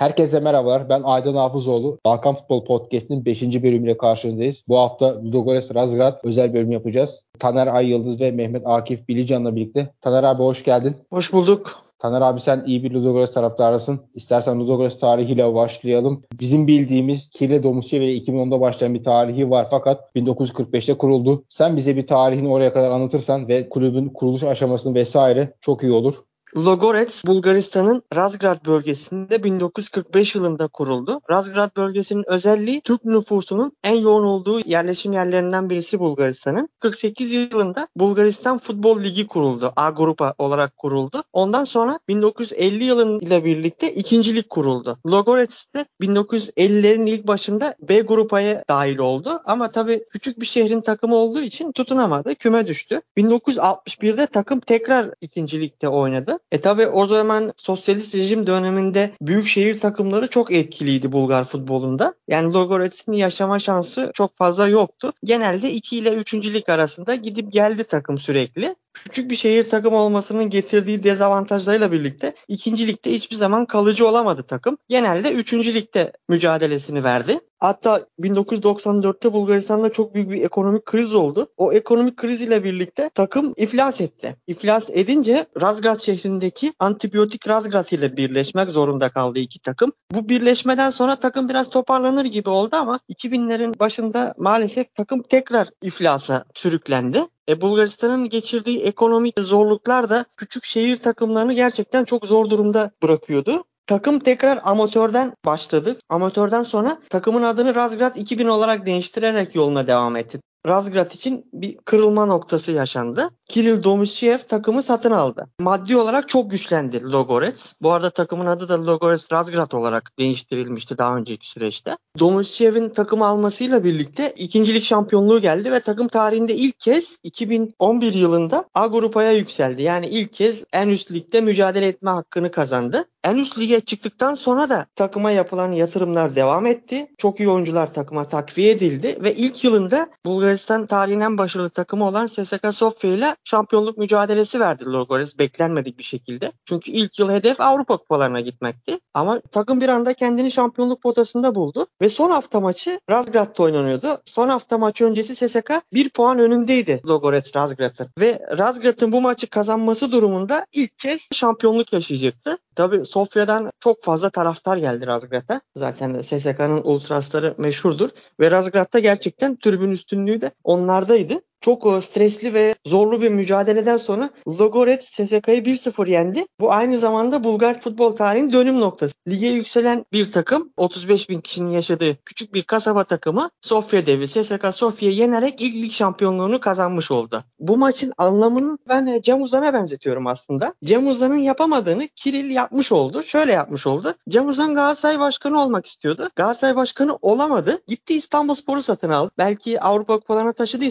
Herkese merhabalar. Ben Aydın Hafızoğlu. Balkan Futbol Podcast'inin 5. bölümüyle karşınızdayız. Bu hafta Ludogorets Razgrad özel bölüm yapacağız. Taner Ay Yıldız ve Mehmet Akif Bilican'la birlikte. Taner abi hoş geldin. Hoş bulduk. Taner abi sen iyi bir Ludogorets taraftarısın. İstersen Ludogorets tarihiyle başlayalım. Bizim bildiğimiz Kirli Domusçe ve 2010'da başlayan bir tarihi var fakat 1945'te kuruldu. Sen bize bir tarihini oraya kadar anlatırsan ve kulübün kuruluş aşamasını vesaire çok iyi olur. Logorets Bulgaristan'ın Razgrad bölgesinde 1945 yılında kuruldu. Razgrad bölgesinin özelliği Türk nüfusunun en yoğun olduğu yerleşim yerlerinden birisi Bulgaristan'ın. 48 yılında Bulgaristan Futbol Ligi kuruldu. A grupa olarak kuruldu. Ondan sonra 1950 yılıyla birlikte ikincilik kuruldu. Logorets de 1950'lerin ilk başında B grupaya dahil oldu. Ama tabii küçük bir şehrin takımı olduğu için tutunamadı. Küme düştü. 1961'de takım tekrar ikincilikte oynadı. E tabi o zaman sosyalist rejim döneminde büyük şehir takımları çok etkiliydi Bulgar futbolunda. Yani Logorets'in yaşama şansı çok fazla yoktu. Genelde 2 ile 3. lig arasında gidip geldi takım sürekli küçük bir şehir takım olmasının getirdiği dezavantajlarıyla birlikte ikinci ligde hiçbir zaman kalıcı olamadı takım. Genelde üçüncü ligde mücadelesini verdi. Hatta 1994'te Bulgaristan'da çok büyük bir ekonomik kriz oldu. O ekonomik kriz ile birlikte takım iflas etti. İflas edince Razgrad şehrindeki antibiyotik Razgrad ile birleşmek zorunda kaldı iki takım. Bu birleşmeden sonra takım biraz toparlanır gibi oldu ama 2000'lerin başında maalesef takım tekrar iflasa sürüklendi. E, Bulgaristan'ın geçirdiği ekonomik zorluklar da küçük şehir takımlarını gerçekten çok zor durumda bırakıyordu. Takım tekrar amatörden başladı. Amatörden sonra takımın adını Razgrad 2000 olarak değiştirerek yoluna devam etti. Razgrad için bir kırılma noktası yaşandı. Kiril Domishchev takımı satın aldı. Maddi olarak çok güçlendi Logorets. Bu arada takımın adı da Logorets Razgrad olarak değiştirilmişti daha önceki süreçte. Domishchev'in takımı almasıyla birlikte ikincilik şampiyonluğu geldi ve takım tarihinde ilk kez 2011 yılında A grupaya yükseldi. Yani ilk kez en üst ligde mücadele etme hakkını kazandı. En üst lige çıktıktan sonra da takıma yapılan yatırımlar devam etti. Çok iyi oyuncular takıma takviye edildi ve ilk yılında Bulgaristan tarihinin en başarılı takımı olan CSKA Sofya ile şampiyonluk mücadelesi verdi Logores beklenmedik bir şekilde. Çünkü ilk yıl hedef Avrupa kupalarına gitmekti. Ama takım bir anda kendini şampiyonluk potasında buldu ve son hafta maçı Razgrad'da oynanıyordu. Son hafta maçı öncesi CSK bir puan önündeydi Logorets Razgrad'ın ve Razgrad'ın bu maçı kazanması durumunda ilk kez şampiyonluk yaşayacaktı. Tabii Sofya'dan çok fazla taraftar geldi Razgrad'a. Zaten SSK'nın ultrasları meşhurdur. Ve Razgrad'da gerçekten tribün üstünlüğü de onlardaydı. Çok e, stresli ve zorlu bir mücadeleden sonra Logoret SSK'yı 1-0 yendi. Bu aynı zamanda Bulgar futbol tarihinin dönüm noktası. Lige yükselen bir takım 35 bin kişinin yaşadığı küçük bir kasaba takımı Sofya devi SSK Sofya'yı yenerek ilk lig şampiyonluğunu kazanmış oldu. Bu maçın anlamını ben e, Cem Uzan'a benzetiyorum aslında. Cem Uzan'ın yapamadığını Kiril yapmış oldu. Şöyle yapmış oldu. Cem Uzan Galatasaray Başkanı olmak istiyordu. Galatasaray Başkanı olamadı. Gitti İstanbulspor'u satın aldı. Belki Avrupa Kupalarına taşıdı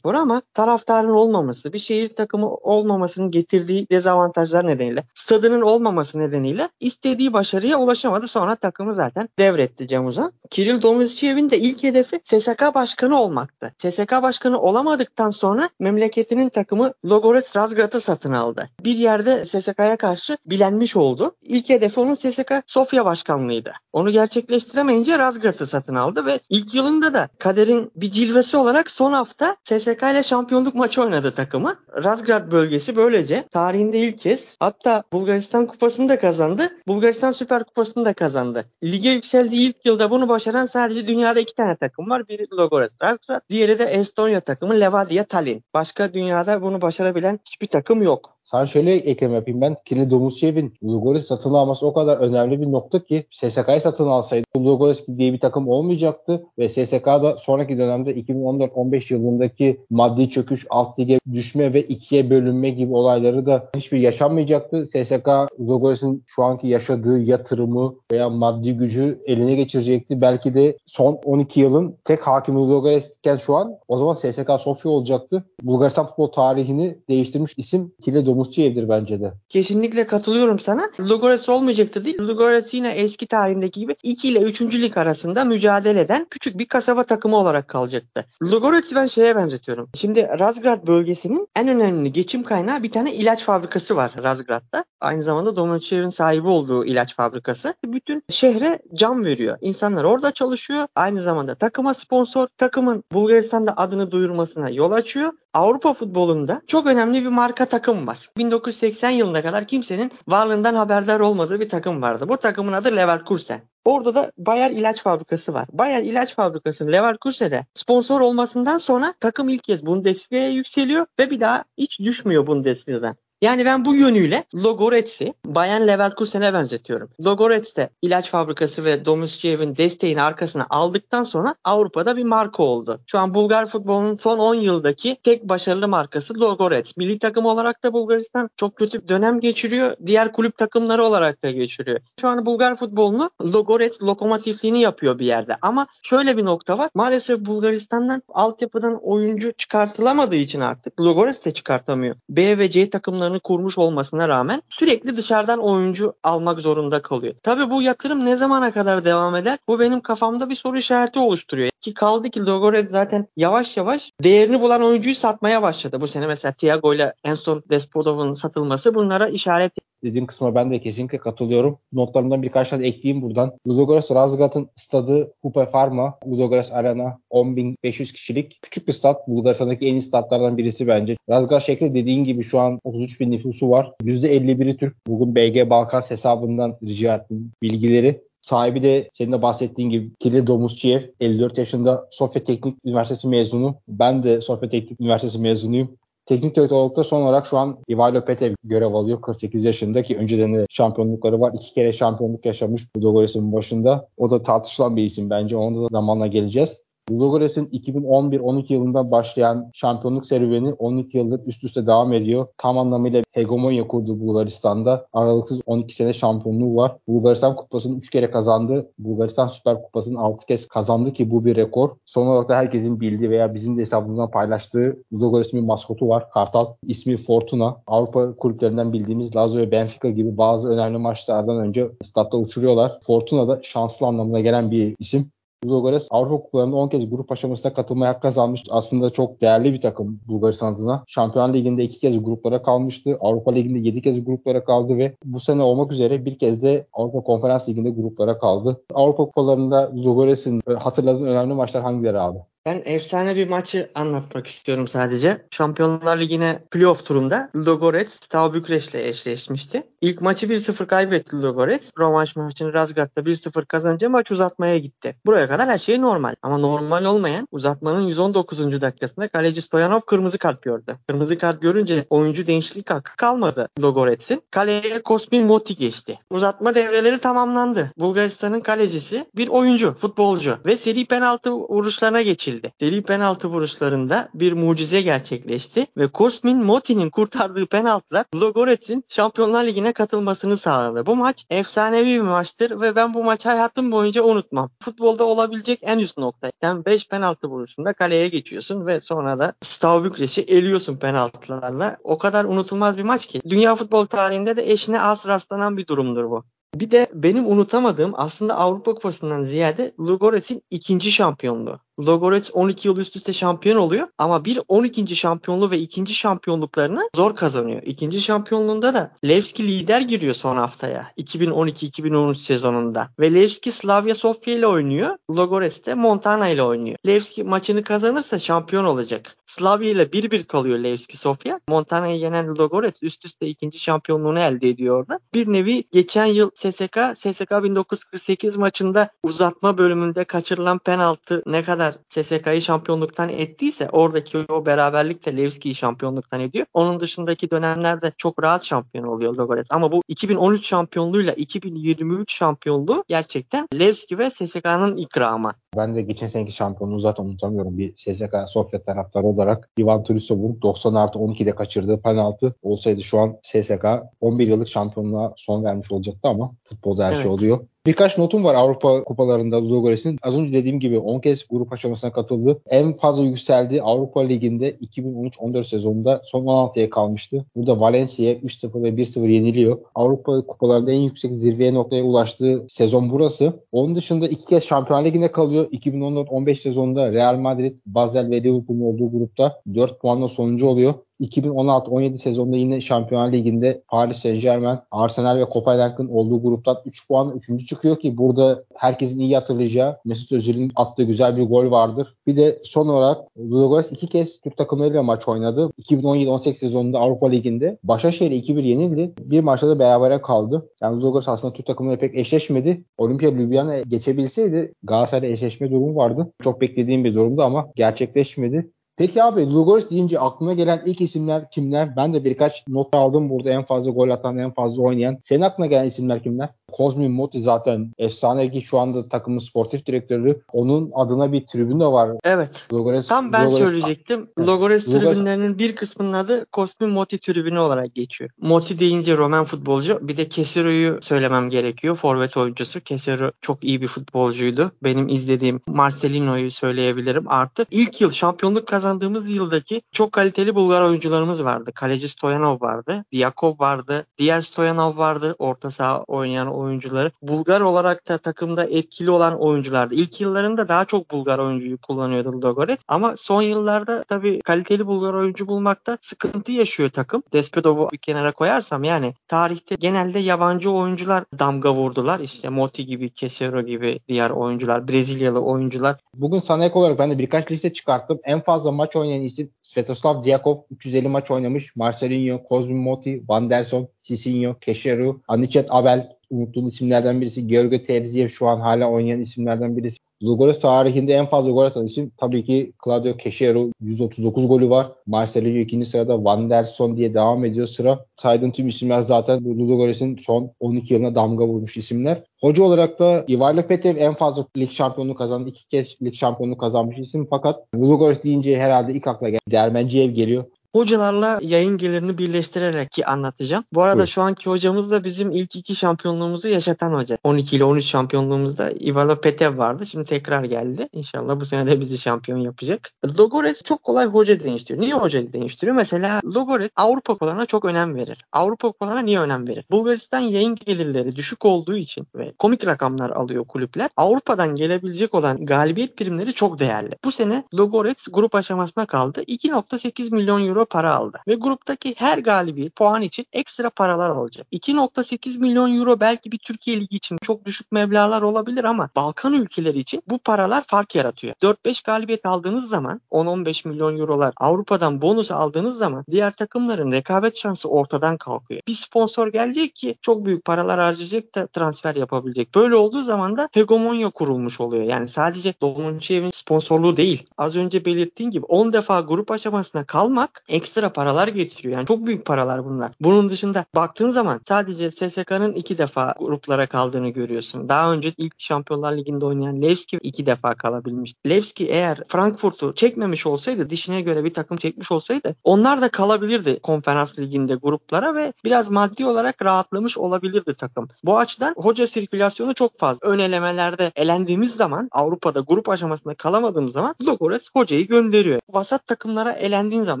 İstanbulspor ama taraftarın olmaması, bir şehir takımı olmamasının getirdiği dezavantajlar nedeniyle, stadının olmaması nedeniyle istediği başarıya ulaşamadı. Sonra takımı zaten devretti Cem Uzan. Kiril Domizciyev'in de ilk hedefi SSK başkanı olmaktı. SSK başkanı olamadıktan sonra memleketinin takımı Logorets Razgrad'ı satın aldı. Bir yerde SSK'ya karşı bilenmiş oldu. İlk hedefi onun SSK Sofya başkanlığıydı. Onu gerçekleştiremeyince Razgrad'ı satın aldı ve ilk yılında da kaderin bir cilvesi olarak son hafta SSK ile şampiyonluk maçı oynadı takımı. Razgrad bölgesi böylece tarihinde ilk kez hatta Bulgaristan kupasını da kazandı. Bulgaristan Süper Kupası'nı da kazandı. Lige yükseldiği ilk yılda bunu başaran sadece dünyada iki tane takım var. Biri Logorets Razgrad, diğeri de Estonya takımı Levadia Tallinn. Başka dünyada bunu başarabilen hiçbir takım yok. Sana şöyle ekleme yapayım ben. Kirli Domuzcev'in Ludogorets satın alması o kadar önemli bir nokta ki SSK'yı satın alsaydı Ludogorets diye bir takım olmayacaktı ve SSK da sonraki dönemde 2014-15 yılındaki maddi çöküş, alt lige düşme ve ikiye bölünme gibi olayları da hiçbir yaşanmayacaktı. SSK Ludogorets'in şu anki yaşadığı yatırımı veya maddi gücü eline geçirecekti. Belki de son 12 yılın tek hakimi Ludogorets'ken şu an o zaman SSK Sofya olacaktı. Bulgaristan futbol tarihini değiştirmiş isim Domusçuyev'dir bence de. Kesinlikle katılıyorum sana. Ludogorets olmayacaktı değil. Ludogorets yine eski tarihindeki gibi 2 ile 3. lig arasında mücadele eden küçük bir kasaba takımı olarak kalacaktı. Ludogorets'i ben şeye benzetiyorum. Şimdi Razgrad bölgesinin en önemli geçim kaynağı bir tane ilaç fabrikası var Razgrad'da. Aynı zamanda Domusçuyev'in sahibi olduğu ilaç fabrikası. Bütün şehre can veriyor. İnsanlar orada çalışıyor. Aynı zamanda takıma sponsor. Takımın Bulgaristan'da adını duyurmasına yol açıyor. Avrupa futbolunda çok önemli bir marka takım var. 1980 yılına kadar kimsenin varlığından haberdar olmadığı bir takım vardı. Bu takımın adı Leverkusen. Orada da Bayer ilaç fabrikası var. Bayer ilaç fabrikası Leverkusen'e sponsor olmasından sonra takım ilk kez Bundesliga'ya yükseliyor ve bir daha hiç düşmüyor Bundesliga'dan. Yani ben bu yönüyle Logorets'i Bayern Leverkusen'e benzetiyorum. Logorets de ilaç fabrikası ve Domusçev'in desteğini arkasına aldıktan sonra Avrupa'da bir marka oldu. Şu an Bulgar futbolunun son 10 yıldaki tek başarılı markası Logorets. Milli takım olarak da Bulgaristan çok kötü bir dönem geçiriyor. Diğer kulüp takımları olarak da geçiriyor. Şu an Bulgar futbolunu Logorets lokomotifliğini yapıyor bir yerde. Ama şöyle bir nokta var. Maalesef Bulgaristan'dan altyapıdan oyuncu çıkartılamadığı için artık Logorets de çıkartamıyor. B ve C takımları takımlarını kurmuş olmasına rağmen sürekli dışarıdan oyuncu almak zorunda kalıyor. Tabii bu yatırım ne zamana kadar devam eder? Bu benim kafamda bir soru işareti oluşturuyor. Ki kaldı ki Logorez zaten yavaş yavaş değerini bulan oyuncuyu satmaya başladı. Bu sene mesela Thiago ile Enson Despodov'un satılması bunlara işaret dediğim kısma ben de kesinlikle katılıyorum. Notlarımdan birkaç tane ekleyeyim buradan. Ludogorets Razgrad'ın stadı Hupe Farma, Ludogorets Arena 10.500 kişilik. Küçük bir stat. Bulgaristan'daki en iyi statlardan birisi bence. Razgrad şekli dediğin gibi şu an 33 bin nüfusu var. %51'i Türk. Bugün BG Balkans hesabından rica ettim bilgileri. Sahibi de senin de bahsettiğin gibi Kiril Domuzçiyev 54 yaşında Sofya Teknik Üniversitesi mezunu. Ben de Sofya Teknik Üniversitesi mezunuyum. Teknik direktör olarak da son olarak şu an Ivailo Petev görev alıyor. 48 yaşında ki önceden de şampiyonlukları var. İki kere şampiyonluk yaşamış bu Dogores'in başında. O da tartışılan bir isim bence. Ona da zamanla geleceğiz. Ludogorets'in 2011-12 yılında başlayan şampiyonluk serüveni 12 yıldır üst üste devam ediyor. Tam anlamıyla hegemonya kurdu Bulgaristan'da. Aralıksız 12 sene şampiyonluğu var. Bulgaristan kupasını 3 kere kazandı. Bulgaristan Süper Kupası'nı 6 kez kazandı ki bu bir rekor. Son olarak da herkesin bildiği veya bizim de hesabımızdan paylaştığı Ludogorets'in bir maskotu var. Kartal. İsmi Fortuna. Avrupa kulüplerinden bildiğimiz Lazio ve Benfica gibi bazı önemli maçlardan önce statta uçuruyorlar. Fortuna da şanslı anlamına gelen bir isim. Ludogorets Avrupa Kupalarında 10 kez grup aşamasında katılmaya hak kazanmış. Aslında çok değerli bir takım Bulgaristan adına. Şampiyon Ligi'nde 2 kez gruplara kalmıştı. Avrupa Ligi'nde 7 kez gruplara kaldı ve bu sene olmak üzere bir kez de Avrupa Konferans Ligi'nde gruplara kaldı. Avrupa Kupalarında Ludogorets'in hatırladığın önemli maçlar hangileri abi? Ben efsane bir maçı anlatmak istiyorum sadece. Şampiyonlar Ligi'ne playoff turunda Ludogorets Steaua Bükreş ile eşleşmişti. İlk maçı 1-0 kaybetti Ludogorets. Rövanş maçını Razgrad'da 1-0 kazanınca maç uzatmaya gitti. Buraya kadar her şey normal. Ama normal olmayan uzatmanın 119. dakikasında kaleci Stoyanov kırmızı kart gördü. Kırmızı kart görünce oyuncu değişiklik hakkı kalmadı Ludogorets'in. Kaleye Kosmin Moti geçti. Uzatma devreleri tamamlandı. Bulgaristan'ın kalecisi bir oyuncu, futbolcu ve seri penaltı vuruşlarına geçildi edildi. Deli penaltı vuruşlarında bir mucize gerçekleşti ve Kosmin Moti'nin kurtardığı penaltılar Logorets'in Şampiyonlar Ligi'ne katılmasını sağladı. Bu maç efsanevi bir maçtır ve ben bu maçı hayatım boyunca unutmam. Futbolda olabilecek en üst nokta. Sen 5 penaltı vuruşunda kaleye geçiyorsun ve sonra da Stav Bükreş'i eliyorsun penaltılarla. O kadar unutulmaz bir maç ki. Dünya futbol tarihinde de eşine az rastlanan bir durumdur bu. Bir de benim unutamadığım aslında Avrupa Kupası'ndan ziyade Ludogorets'in ikinci şampiyonluğu. Ludogorets 12 yıl üst üste şampiyon oluyor ama bir 12. şampiyonluğu ve ikinci şampiyonluklarını zor kazanıyor. İkinci şampiyonluğunda da Levski lider giriyor son haftaya 2012-2013 sezonunda. Ve Levski Slavia Sofia ile oynuyor. Ludogorets de Montana ile oynuyor. Levski maçını kazanırsa şampiyon olacak. Slavia ile 1-1 kalıyor Levski Sofia. Montana'yı yenen Ludogorets üst üste ikinci şampiyonluğunu elde ediyor orada. Bir nevi geçen yıl SSK, SSK 1948 maçında uzatma bölümünde kaçırılan penaltı ne kadar SSK'yı şampiyonluktan ettiyse oradaki o beraberlik de Levski'yi şampiyonluktan ediyor. Onun dışındaki dönemlerde çok rahat şampiyon oluyor Ludogorets. Ama bu 2013 şampiyonluğuyla 2023 şampiyonluğu gerçekten Levski ve SSK'nın ikramı. Ben de geçen seneki şampiyonluğu zaten unutamıyorum. Bir SSK Sofya taraftarı olarak Ivan Turisov'un 90 artı 12'de kaçırdığı penaltı olsaydı şu an SSK 11 yıllık şampiyonluğa son vermiş olacaktı ama futbolda her şey evet. şey oluyor. Birkaç notum var Avrupa kupalarında Ludogorets'in. Az önce dediğim gibi 10 kez grup aşamasına katıldı. En fazla yükseldiği Avrupa Ligi'nde 2013-14 sezonunda son 16'ya kalmıştı. Burada Valencia'ya 3-0 ve 1-0 yeniliyor. Avrupa kupalarında en yüksek zirveye noktaya ulaştığı sezon burası. Onun dışında iki kez Şampiyonlar Ligi'nde kalıyor. 2014-15 sezonunda Real Madrid, Basel ve Liverpool'un olduğu grupta 4 puanla sonuncu oluyor. 2016-17 sezonunda yine Şampiyonlar Ligi'nde Paris Saint Germain, Arsenal ve Copenhagen'ın olduğu gruptan 3 puan 3. çıkıyor ki burada herkesin iyi hatırlayacağı Mesut Özil'in attığı güzel bir gol vardır. Bir de son olarak Ludogorets iki kez Türk takımlarıyla maç oynadı. 2017-18 sezonunda Avrupa Ligi'nde Başakşehir'e 2-1 yenildi. Bir maçta da berabere kaldı. Yani Ludogorets aslında Türk takımıyla pek eşleşmedi. Olimpia Ljubljana geçebilseydi Galatasaray'la eşleşme durumu vardı. Çok beklediğim bir durumdu ama gerçekleşmedi. Peki abi Lugoris deyince aklına gelen ilk isimler kimler? Ben de birkaç not aldım burada en fazla gol atan, en fazla oynayan. Senin aklına gelen isimler kimler? Kozmin Moti zaten efsane ki şu anda takımın sportif direktörü. Onun adına bir tribün de var. Evet. Logores, Tam ben Logores, söyleyecektim. Evet. Logores Logores tribünlerinin bir kısmının adı Kozmin Moti tribünü olarak geçiyor. Moti deyince Roman futbolcu. Bir de Kesero'yu söylemem gerekiyor. Forvet oyuncusu. Kesero çok iyi bir futbolcuydu. Benim izlediğim Marcelino'yu söyleyebilirim. Artı ilk yıl şampiyonluk kazandığımız yıldaki çok kaliteli Bulgar oyuncularımız vardı. Kaleci Stoyanov vardı. Diakov vardı. Diğer Stoyanov vardı. Orta saha oynayan oyuncuları. Bulgar olarak da takımda etkili olan oyunculardı. İlk yıllarında daha çok Bulgar oyuncuyu kullanıyordu Ludogorets ama son yıllarda tabii kaliteli Bulgar oyuncu bulmakta sıkıntı yaşıyor takım. Despedov'u bir kenara koyarsam yani tarihte genelde yabancı oyuncular damga vurdular. İşte Moti gibi, Kesero gibi diğer oyuncular, Brezilyalı oyuncular. Bugün sana ek olarak ben de birkaç liste çıkarttım. En fazla maç oynayan isim Svetoslav Diakov 350 maç oynamış. Marcelinho, Kozmin Moti, Van Derson, Cicinho, Keşeru, Anicet Abel, unuttuğum isimlerden birisi. George Terziyev şu an hala oynayan isimlerden birisi. Ludogorets tarihinde en fazla gol atan isim tabii ki Claudio Keşero 139 golü var. Marcelinho ikinci sırada Van der Son diye devam ediyor sıra. Saydığım tüm isimler zaten Ludogorets'in son 12 yılına damga vurmuş isimler. Hoca olarak da Ivailo Petev en fazla lig şampiyonluğu kazandı. iki kez lig şampiyonluğu kazanmış isim. Fakat Ludogorets deyince herhalde ilk akla gelen Dermenciyev geliyor hocalarla yayın gelirini birleştirerek ki anlatacağım. Bu arada Buyur. şu anki hocamız da bizim ilk iki şampiyonluğumuzu yaşatan hoca. 12 ile 13 şampiyonluğumuzda Ivalo Petev vardı. Şimdi tekrar geldi. İnşallah bu sene de bizi şampiyon yapacak. Logores çok kolay hoca değiştiriyor. Niye hoca değiştiriyor? Mesela Logores Avrupa kupalarına çok önem verir. Avrupa kupalarına niye önem verir? Bulgaristan yayın gelirleri düşük olduğu için ve komik rakamlar alıyor kulüpler. Avrupa'dan gelebilecek olan galibiyet primleri çok değerli. Bu sene Logorets grup aşamasına kaldı. 2.8 milyon euro para aldı. Ve gruptaki her galibiyet puan için ekstra paralar alacak. 2.8 milyon euro belki bir Türkiye Ligi için çok düşük meblalar olabilir ama Balkan ülkeleri için bu paralar fark yaratıyor. 4-5 galibiyet aldığınız zaman 10-15 milyon eurolar Avrupa'dan bonus aldığınız zaman diğer takımların rekabet şansı ortadan kalkıyor. Bir sponsor gelecek ki çok büyük paralar harcayacak da transfer yapabilecek. Böyle olduğu zaman da hegemonya kurulmuş oluyor. Yani sadece Domunçev'in sponsorluğu değil. Az önce belirttiğim gibi 10 defa grup aşamasına kalmak ekstra paralar getiriyor. Yani çok büyük paralar bunlar. Bunun dışında baktığın zaman sadece SSK'nın iki defa gruplara kaldığını görüyorsun. Daha önce ilk Şampiyonlar Ligi'nde oynayan Levski iki defa kalabilmiş. Levski eğer Frankfurt'u çekmemiş olsaydı, dişine göre bir takım çekmiş olsaydı onlar da kalabilirdi konferans liginde gruplara ve biraz maddi olarak rahatlamış olabilirdi takım. Bu açıdan hoca sirkülasyonu çok fazla. Ön elemelerde elendiğimiz zaman Avrupa'da grup aşamasında kalamadığımız zaman Logores hocayı gönderiyor. Vasat takımlara elendiğin zaman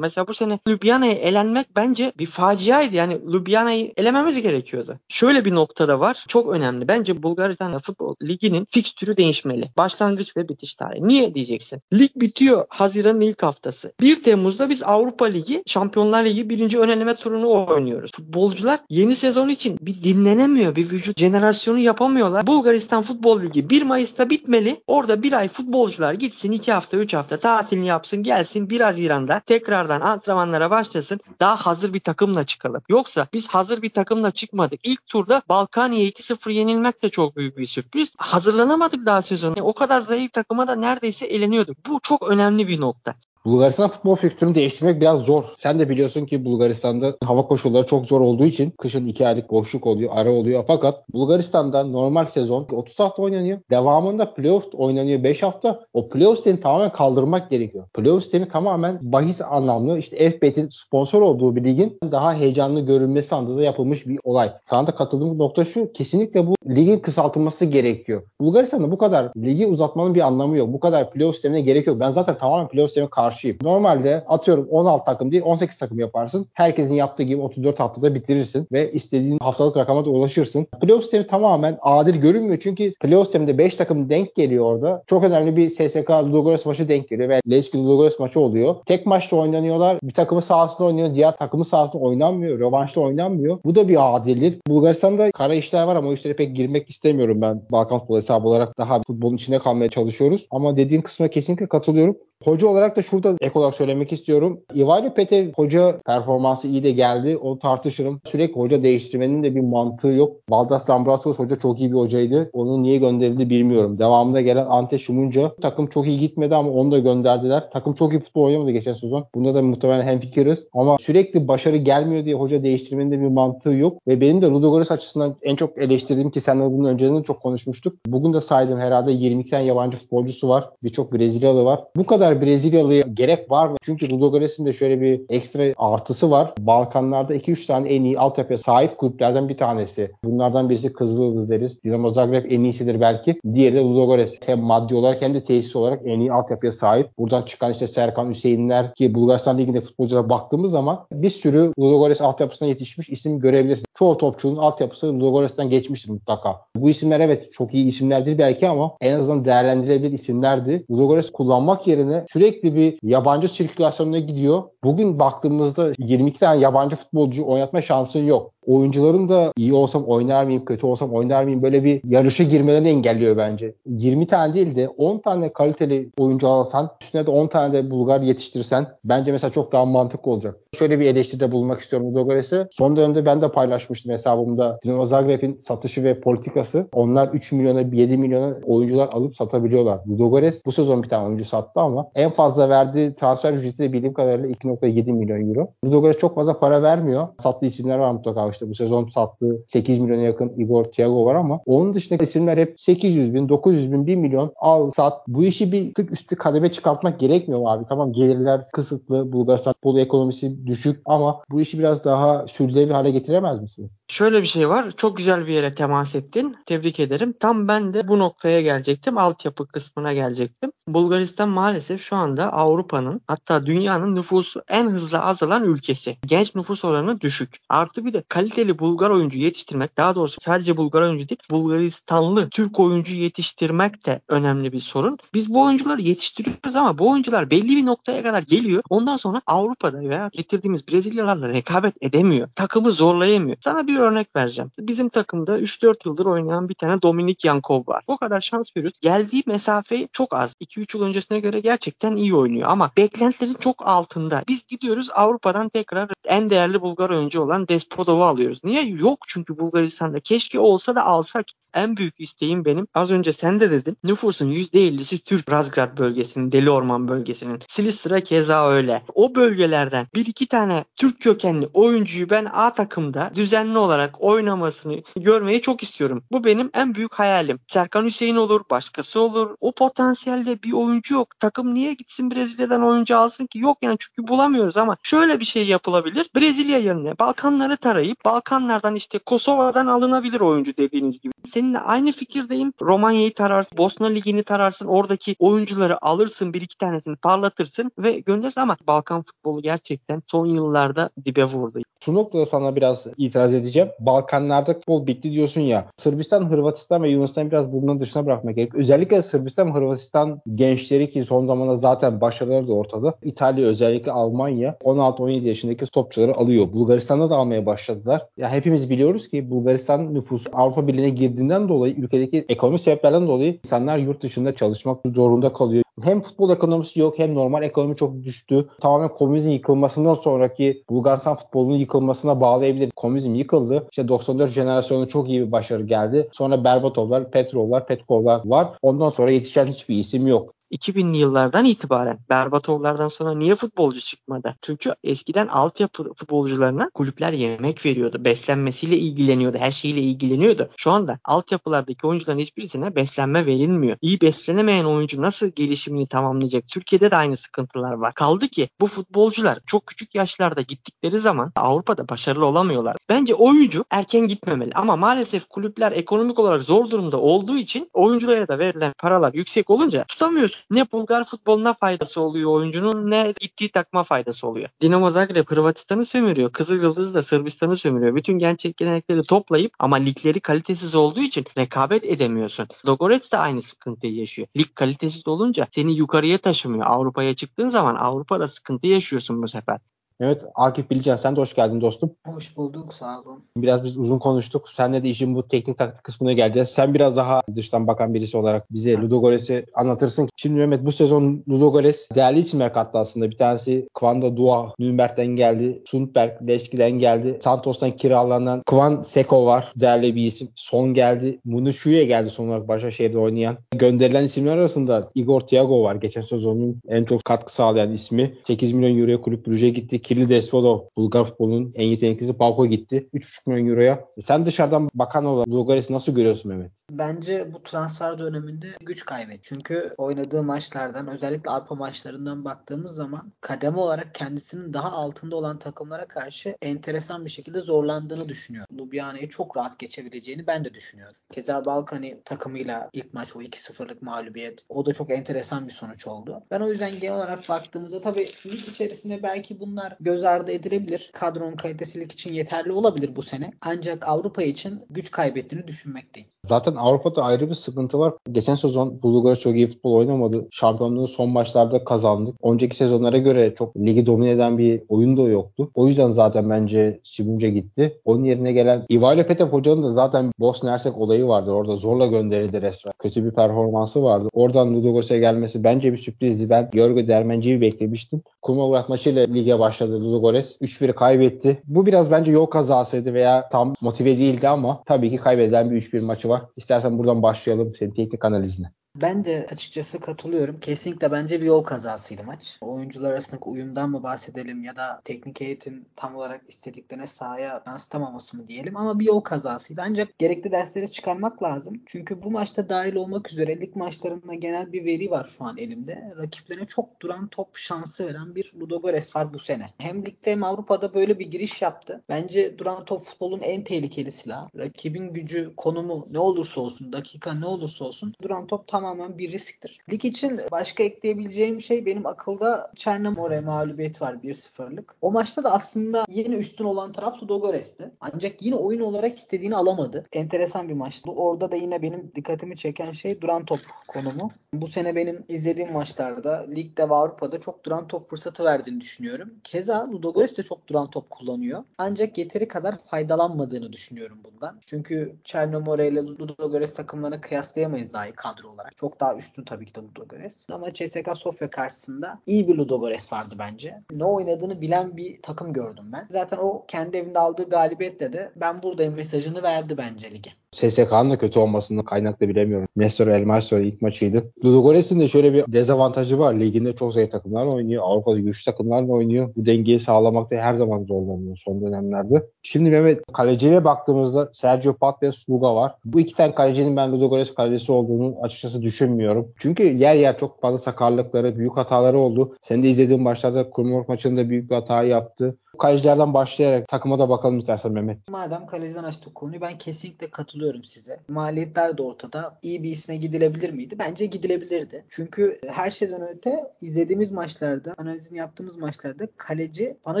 mesela bu sene Ljubljana'ya elenmek bence bir faciaydı. Yani Ljubljana'yı elememiz gerekiyordu. Şöyle bir noktada var. Çok önemli. Bence Bulgaristan Futbol Ligi'nin fikstürü değişmeli. Başlangıç ve bitiş tarihi. Niye diyeceksin? Lig bitiyor Haziran'ın ilk haftası. 1 Temmuz'da biz Avrupa Ligi, Şampiyonlar Ligi birinci ön eleme turunu oynuyoruz. Futbolcular yeni sezon için bir dinlenemiyor. Bir vücut jenerasyonu yapamıyorlar. Bulgaristan Futbol Ligi 1 Mayıs'ta bitmeli. Orada bir ay futbolcular gitsin 2 hafta 3 hafta tatilini yapsın gelsin 1 Haziran'da tekrardan antrenmanlara başlasın. Daha hazır bir takımla çıkalım. Yoksa biz hazır bir takımla çıkmadık. İlk turda Balkaniye 2-0 yenilmek de çok büyük bir sürpriz. Hazırlanamadık daha sezonu. O kadar zayıf takıma da neredeyse eleniyorduk. Bu çok önemli bir nokta. Bulgaristan futbol fikstürünü değiştirmek biraz zor. Sen de biliyorsun ki Bulgaristan'da hava koşulları çok zor olduğu için kışın iki aylık boşluk oluyor, ara oluyor. Fakat Bulgaristan'da normal sezon 30 hafta oynanıyor. Devamında playoff oynanıyor 5 hafta. O playoff sistemi tamamen kaldırmak gerekiyor. Playoff sistemi tamamen bahis anlamlı işte FBT'in sponsor olduğu bir ligin daha heyecanlı görünmesi anlamında yapılmış bir olay. Sana da katıldığım nokta şu. Kesinlikle bu ligin kısaltılması gerekiyor. Bulgaristan'da bu kadar ligi uzatmanın bir anlamı yok. Bu kadar playoff sistemine gerek yok. Ben zaten tamamen playoff sistemine karşıyım. Normalde atıyorum 16 takım değil 18 takım yaparsın. Herkesin yaptığı gibi 34 haftada bitirirsin ve istediğin haftalık rakama da ulaşırsın. Playoff sistemi tamamen adil görünmüyor. Çünkü playoff sisteminde 5 takım denk geliyor orada. Çok önemli bir SSK Ludogorets maçı denk geliyor ve Lechki Ludogorets maçı oluyor. Tek maçta oynanıyorlar. Bir takımı sahasında oynuyor. Diğer takımı sahasında oynanmıyor. Rövanşta oynanmıyor. Bu da bir adillik. Bulgaristan'da kara işler var ama o işlere pek girmek istemiyorum ben. Balkan futbol hesabı olarak daha futbolun içine kalmaya çalışıyoruz. Ama dediğin kısma kesinlikle katılıyorum. Hoca olarak da şurada ek olarak söylemek istiyorum. Ivali Pete hoca performansı iyi de geldi. O tartışırım. Sürekli hoca değiştirmenin de bir mantığı yok. Valdas Lambrasovas hoca çok iyi bir hocaydı. Onu niye gönderildi bilmiyorum. Devamında gelen Ante Şumunca takım çok iyi gitmedi ama onu da gönderdiler. Takım çok iyi futbol oynamadı geçen sezon. Bunda da muhtemelen hemfikiriz. Ama sürekli başarı gelmiyor diye hoca değiştirmenin de bir mantığı yok. Ve benim de Ludogorets açısından en çok eleştirdiğim ki seninle bunun önceden de çok konuşmuştuk. Bugün de saydım herhalde 22 tane yabancı futbolcusu var. Birçok Brezilyalı var. Bu kadar Brezilyalıya gerek var mı? Çünkü Ludogorets'in de şöyle bir ekstra artısı var. Balkanlarda 2-3 tane en iyi altyapıya sahip kulüplerden bir tanesi. Bunlardan birisi Kızıldız deriz. Dinamo Zagreb en iyisidir belki. Diğeri de Ludogorets. Hem maddi olarak hem de tesis olarak en iyi altyapıya sahip. Buradan çıkan işte Serkan Hüseyinler ki Bulgaristan Ligi'nde futbolculara baktığımız zaman bir sürü Ludogorets altyapısına yetişmiş isim görebilirsin. Çoğu topçunun altyapısı Ludogorets'ten geçmiştir mutlaka. Bu isimler evet çok iyi isimlerdir belki ama en azından değerlendirilebilir isimlerdi. Ludogorets kullanmak yerine üzerine sürekli bir yabancı sirkülasyonuna gidiyor. Bugün baktığımızda 22 tane yabancı futbolcu oynatma şansın yok oyuncuların da iyi olsam oynar mıyım, kötü olsam oynar mıyım böyle bir yarışa girmelerini engelliyor bence. 20 tane değil de 10 tane kaliteli oyuncu alsan üstüne de 10 tane de Bulgar yetiştirsen bence mesela çok daha mantıklı olacak. Şöyle bir eleştiride bulunmak istiyorum Ludogorets'e. Son dönemde ben de paylaşmıştım hesabımda. Dinamo Zagreb'in satışı ve politikası. Onlar 3 milyona 7 milyona oyuncular alıp satabiliyorlar. Ludogorets bu sezon bir tane oyuncu sattı ama en fazla verdiği transfer ücreti de bildiğim kadarıyla 2.7 milyon euro. Ludogorets çok fazla para vermiyor. Sattığı isimler var mutlaka işte bu sezon sattığı 8 milyona yakın Igor Thiago var ama onun dışındaki isimler hep 800 bin, 900 bin, 1 milyon al sat. Bu işi bir tık üstü kademe çıkartmak gerekmiyor mu abi? Tamam gelirler kısıtlı, Bulgaristan futbolu ekonomisi düşük ama bu işi biraz daha sürdürülebilir hale getiremez misiniz? Şöyle bir şey var. Çok güzel bir yere temas ettin. Tebrik ederim. Tam ben de bu noktaya gelecektim. Altyapı kısmına gelecektim. Bulgaristan maalesef şu anda Avrupa'nın hatta dünyanın nüfusu en hızlı azalan ülkesi. Genç nüfus oranı düşük. Artı bir de kaliteli Bulgar oyuncu yetiştirmek daha doğrusu sadece Bulgar oyuncu değil Bulgaristanlı Türk oyuncu yetiştirmek de önemli bir sorun. Biz bu oyuncuları yetiştiriyoruz ama bu oyuncular belli bir noktaya kadar geliyor. Ondan sonra Avrupa'da veya getirdiğimiz Brezilyalarla rekabet edemiyor. Takımı zorlayamıyor. Sana bir örnek vereceğim. Bizim takımda 3-4 yıldır oynayan bir tane Dominik Yankov var. O kadar şans veriyoruz. Geldiği mesafe çok az. 2-3 yıl öncesine göre gerçekten iyi oynuyor ama beklentilerin çok altında. Biz gidiyoruz Avrupa'dan tekrar en değerli Bulgar oyuncu olan Despodov'u alıyoruz. Niye? Yok çünkü Bulgaristan'da. Keşke olsa da alsak en büyük isteğim benim az önce sen de dedin nüfusun %50'si Türk Razgrad bölgesinin Deli Orman bölgesinin Silistra keza öyle. O bölgelerden bir iki tane Türk kökenli oyuncuyu ben A takımda düzenli olarak oynamasını görmeyi çok istiyorum. Bu benim en büyük hayalim. Serkan Hüseyin olur, başkası olur. O potansiyelde bir oyuncu yok. Takım niye gitsin Brezilya'dan oyuncu alsın ki? Yok yani çünkü bulamıyoruz ama şöyle bir şey yapılabilir. Brezilya yerine Balkanları tarayıp Balkanlardan işte Kosova'dan alınabilir oyuncu dediğiniz gibi. Senin seninle aynı fikirdeyim. Romanya'yı tararsın, Bosna Ligi'ni tararsın. Oradaki oyuncuları alırsın, bir iki tanesini parlatırsın ve gönderirsin ama Balkan futbolu gerçekten son yıllarda dibe vurdu. Şu noktada sana biraz itiraz edeceğim. Balkanlarda futbol bitti diyorsun ya. Sırbistan, Hırvatistan ve Yunanistan biraz bunun dışına bırakmak gerek. Özellikle Sırbistan, Hırvatistan gençleri ki son zamanda zaten başarıları da ortada. İtalya özellikle Almanya 16-17 yaşındaki topçuları alıyor. Bulgaristan'da da almaya başladılar. Ya hepimiz biliyoruz ki Bulgaristan nüfusu Avrupa Birliği'ne girdiğinden dolayı ülkedeki ekonomi sebeplerden dolayı insanlar yurt dışında çalışmak zorunda kalıyor. Hem futbol ekonomisi yok hem normal ekonomi çok düştü. Tamamen komünizm yıkılmasından sonraki Bulgaristan futbolunun yıkılmasına bağlayabilir. Komünizm yıkıldı. İşte 94 jenerasyonu çok iyi bir başarı geldi. Sonra Berbatovlar, Petrovlar, Petkovlar var. Ondan sonra yetişen hiçbir isim yok. 2000'li yıllardan itibaren Berbatovlardan sonra niye futbolcu çıkmadı? Çünkü eskiden altyapı futbolcularına kulüpler yemek veriyordu. Beslenmesiyle ilgileniyordu. Her şeyle ilgileniyordu. Şu anda altyapılardaki oyuncuların hiçbirisine beslenme verilmiyor. İyi beslenemeyen oyuncu nasıl gelişimini tamamlayacak? Türkiye'de de aynı sıkıntılar var. Kaldı ki bu futbolcular çok küçük yaşlarda gittikleri zaman Avrupa'da başarılı olamıyorlar. Bence oyuncu erken gitmemeli ama maalesef kulüpler ekonomik olarak zor durumda olduğu için oyunculara da verilen paralar yüksek olunca tutamıyorsun. Ne Bulgar futboluna faydası oluyor oyuncunun ne gittiği takma faydası oluyor. Dinamo Zagreb Hırvatistan'ı sömürüyor. Kızıl Yıldız da Sırbistan'ı sömürüyor. Bütün genç yetenekleri toplayıp ama ligleri kalitesiz olduğu için rekabet edemiyorsun. Dogorets de aynı sıkıntıyı yaşıyor. Lig kalitesiz olunca seni yukarıya taşımıyor. Avrupa'ya çıktığın zaman Avrupa'da sıkıntı yaşıyorsun bu sefer. Evet Akif Bilcan sen de hoş geldin dostum. Hoş bulduk sağ olun. Biraz biz uzun konuştuk. Senle de işin bu teknik taktik kısmına geleceğiz. Sen biraz daha dıştan bakan birisi olarak bize. Ludogorets'i anlatırsın. Şimdi Mehmet bu sezon Ludogorets değerli isimler kattı aslında. Bir tanesi Kvanda Dua Nürnberg'den geldi. Sundberg Leşki'den geldi. Santos'tan kiralanan Kvan Seko var. Değerli bir isim. Son geldi. Munushu'ya geldi son olarak Başakşehir'de oynayan. Gönderilen isimler arasında Igor Tiago var. Geçen sezonun en çok katkı sağlayan ismi. 8 milyon euroya kulüp Brüj'e gitti. Kirli Despolov Bulgar futbolunun en yeteneklisi Pavko gitti. 3,5 milyon euroya. E sen dışarıdan bakan olarak Bulgaris'i nasıl görüyorsun Mehmet? Bence bu transfer döneminde güç kaybetti. Çünkü oynadığı maçlardan özellikle Avrupa maçlarından baktığımız zaman kademe olarak kendisinin daha altında olan takımlara karşı enteresan bir şekilde zorlandığını düşünüyorum. Ljubljana'yı çok rahat geçebileceğini ben de düşünüyorum. Keza Balkani takımıyla ilk maç o 2-0'lık mağlubiyet. O da çok enteresan bir sonuç oldu. Ben o yüzden genel olarak baktığımızda tabii lig içerisinde belki bunlar göz ardı edilebilir. Kadronun kalitesi için yeterli olabilir bu sene. Ancak Avrupa için güç kaybettiğini düşünmekteyim. Zaten Avrupa'da ayrı bir sıkıntı var. Geçen sezon Bulgaristan çok iyi futbol oynamadı. Şampiyonluğu son maçlarda kazandık. Önceki sezonlara göre çok ligi domine eden bir oyun da yoktu. O yüzden zaten bence Sibunca gitti. Onun yerine gelen Ivailo Petev hocanın da zaten Bosna Hersek olayı vardı. Orada zorla gönderildi resmen. Kötü bir performansı vardı. Oradan Ludogorets'e gelmesi bence bir sürprizdi. Ben Görgü Dermenci'yi beklemiştim. Kumagras maçıyla lige başladı Ludogorets. 3-1 kaybetti. Bu biraz bence yol kazasıydı veya tam motive değildi ama tabii ki kaybedilen bir 3-1 maçı var. İstersen buradan başlayalım senin teknik analizine. Ben de açıkçası katılıyorum. Kesinlikle bence bir yol kazasıydı maç. Oyuncular arasındaki uyumdan mı bahsedelim ya da teknik eğitim tam olarak istediklerine sahaya yansıtamaması mı diyelim ama bir yol kazasıydı. Ancak gerekli dersleri çıkarmak lazım. Çünkü bu maçta dahil olmak üzere lig maçlarında genel bir veri var şu an elimde. Rakiplerine çok duran top şansı veren bir Ludogorets var bu sene. Hem ligde hem Avrupa'da böyle bir giriş yaptı. Bence duran top futbolun en tehlikeli silahı. Rakibin gücü, konumu ne olursa olsun, dakika ne olursa olsun duran top tam tamamen bir risktir. Lig için başka ekleyebileceğim şey benim akılda Çernomor'e mağlubiyet var 1-0'lık. O maçta da aslında yeni üstün olan taraf Ludogorets'ti. Ancak yine oyun olarak istediğini alamadı. Enteresan bir maçtı. Orada da yine benim dikkatimi çeken şey duran top konumu. Bu sene benim izlediğim maçlarda ligde ve Avrupa'da çok duran top fırsatı verdiğini düşünüyorum. Keza Ludogorets de çok duran top kullanıyor. Ancak yeteri kadar faydalanmadığını düşünüyorum bundan. Çünkü Çernomore ile Ludogorets takımlarını kıyaslayamayız dahi kadro olarak. Çok daha üstün tabii ki de Ludogorets. Ama CSKA Sofya karşısında iyi bir Ludogorets vardı bence. Ne oynadığını bilen bir takım gördüm ben. Zaten o kendi evinde aldığı galibiyetle de ben buradayım mesajını verdi bence lige. SSK'nın da kötü olmasından kaynaklı bilemiyorum. Nestor Elmasio ilk maçıydı. Ludogorets'in de şöyle bir dezavantajı var. Liginde çok zayıf takımlarla oynuyor. Avrupa'da güçlü takımlarla oynuyor. Bu dengeyi sağlamakta her zaman zorlanıyor son dönemlerde. Şimdi Mehmet kaleciye baktığımızda Sergio Pat ve Sluga var. Bu iki tane kalecinin ben Ludogorets kalecisi olduğunu açıkçası düşünmüyorum. Çünkü yer yer çok fazla sakarlıkları, büyük hataları oldu. Sen de izlediğin başlarda Kurmork maçında büyük bir hata yaptı. Kalecilerden başlayarak takıma da bakalım istersen Mehmet. Madem kaleciden açtık konuyu ben kesinlikle katılıyorum size. Maliyetler de ortada. İyi bir isme gidilebilir miydi? Bence gidilebilirdi. Çünkü her şeyden öte izlediğimiz maçlarda, analizini yaptığımız maçlarda kaleci bana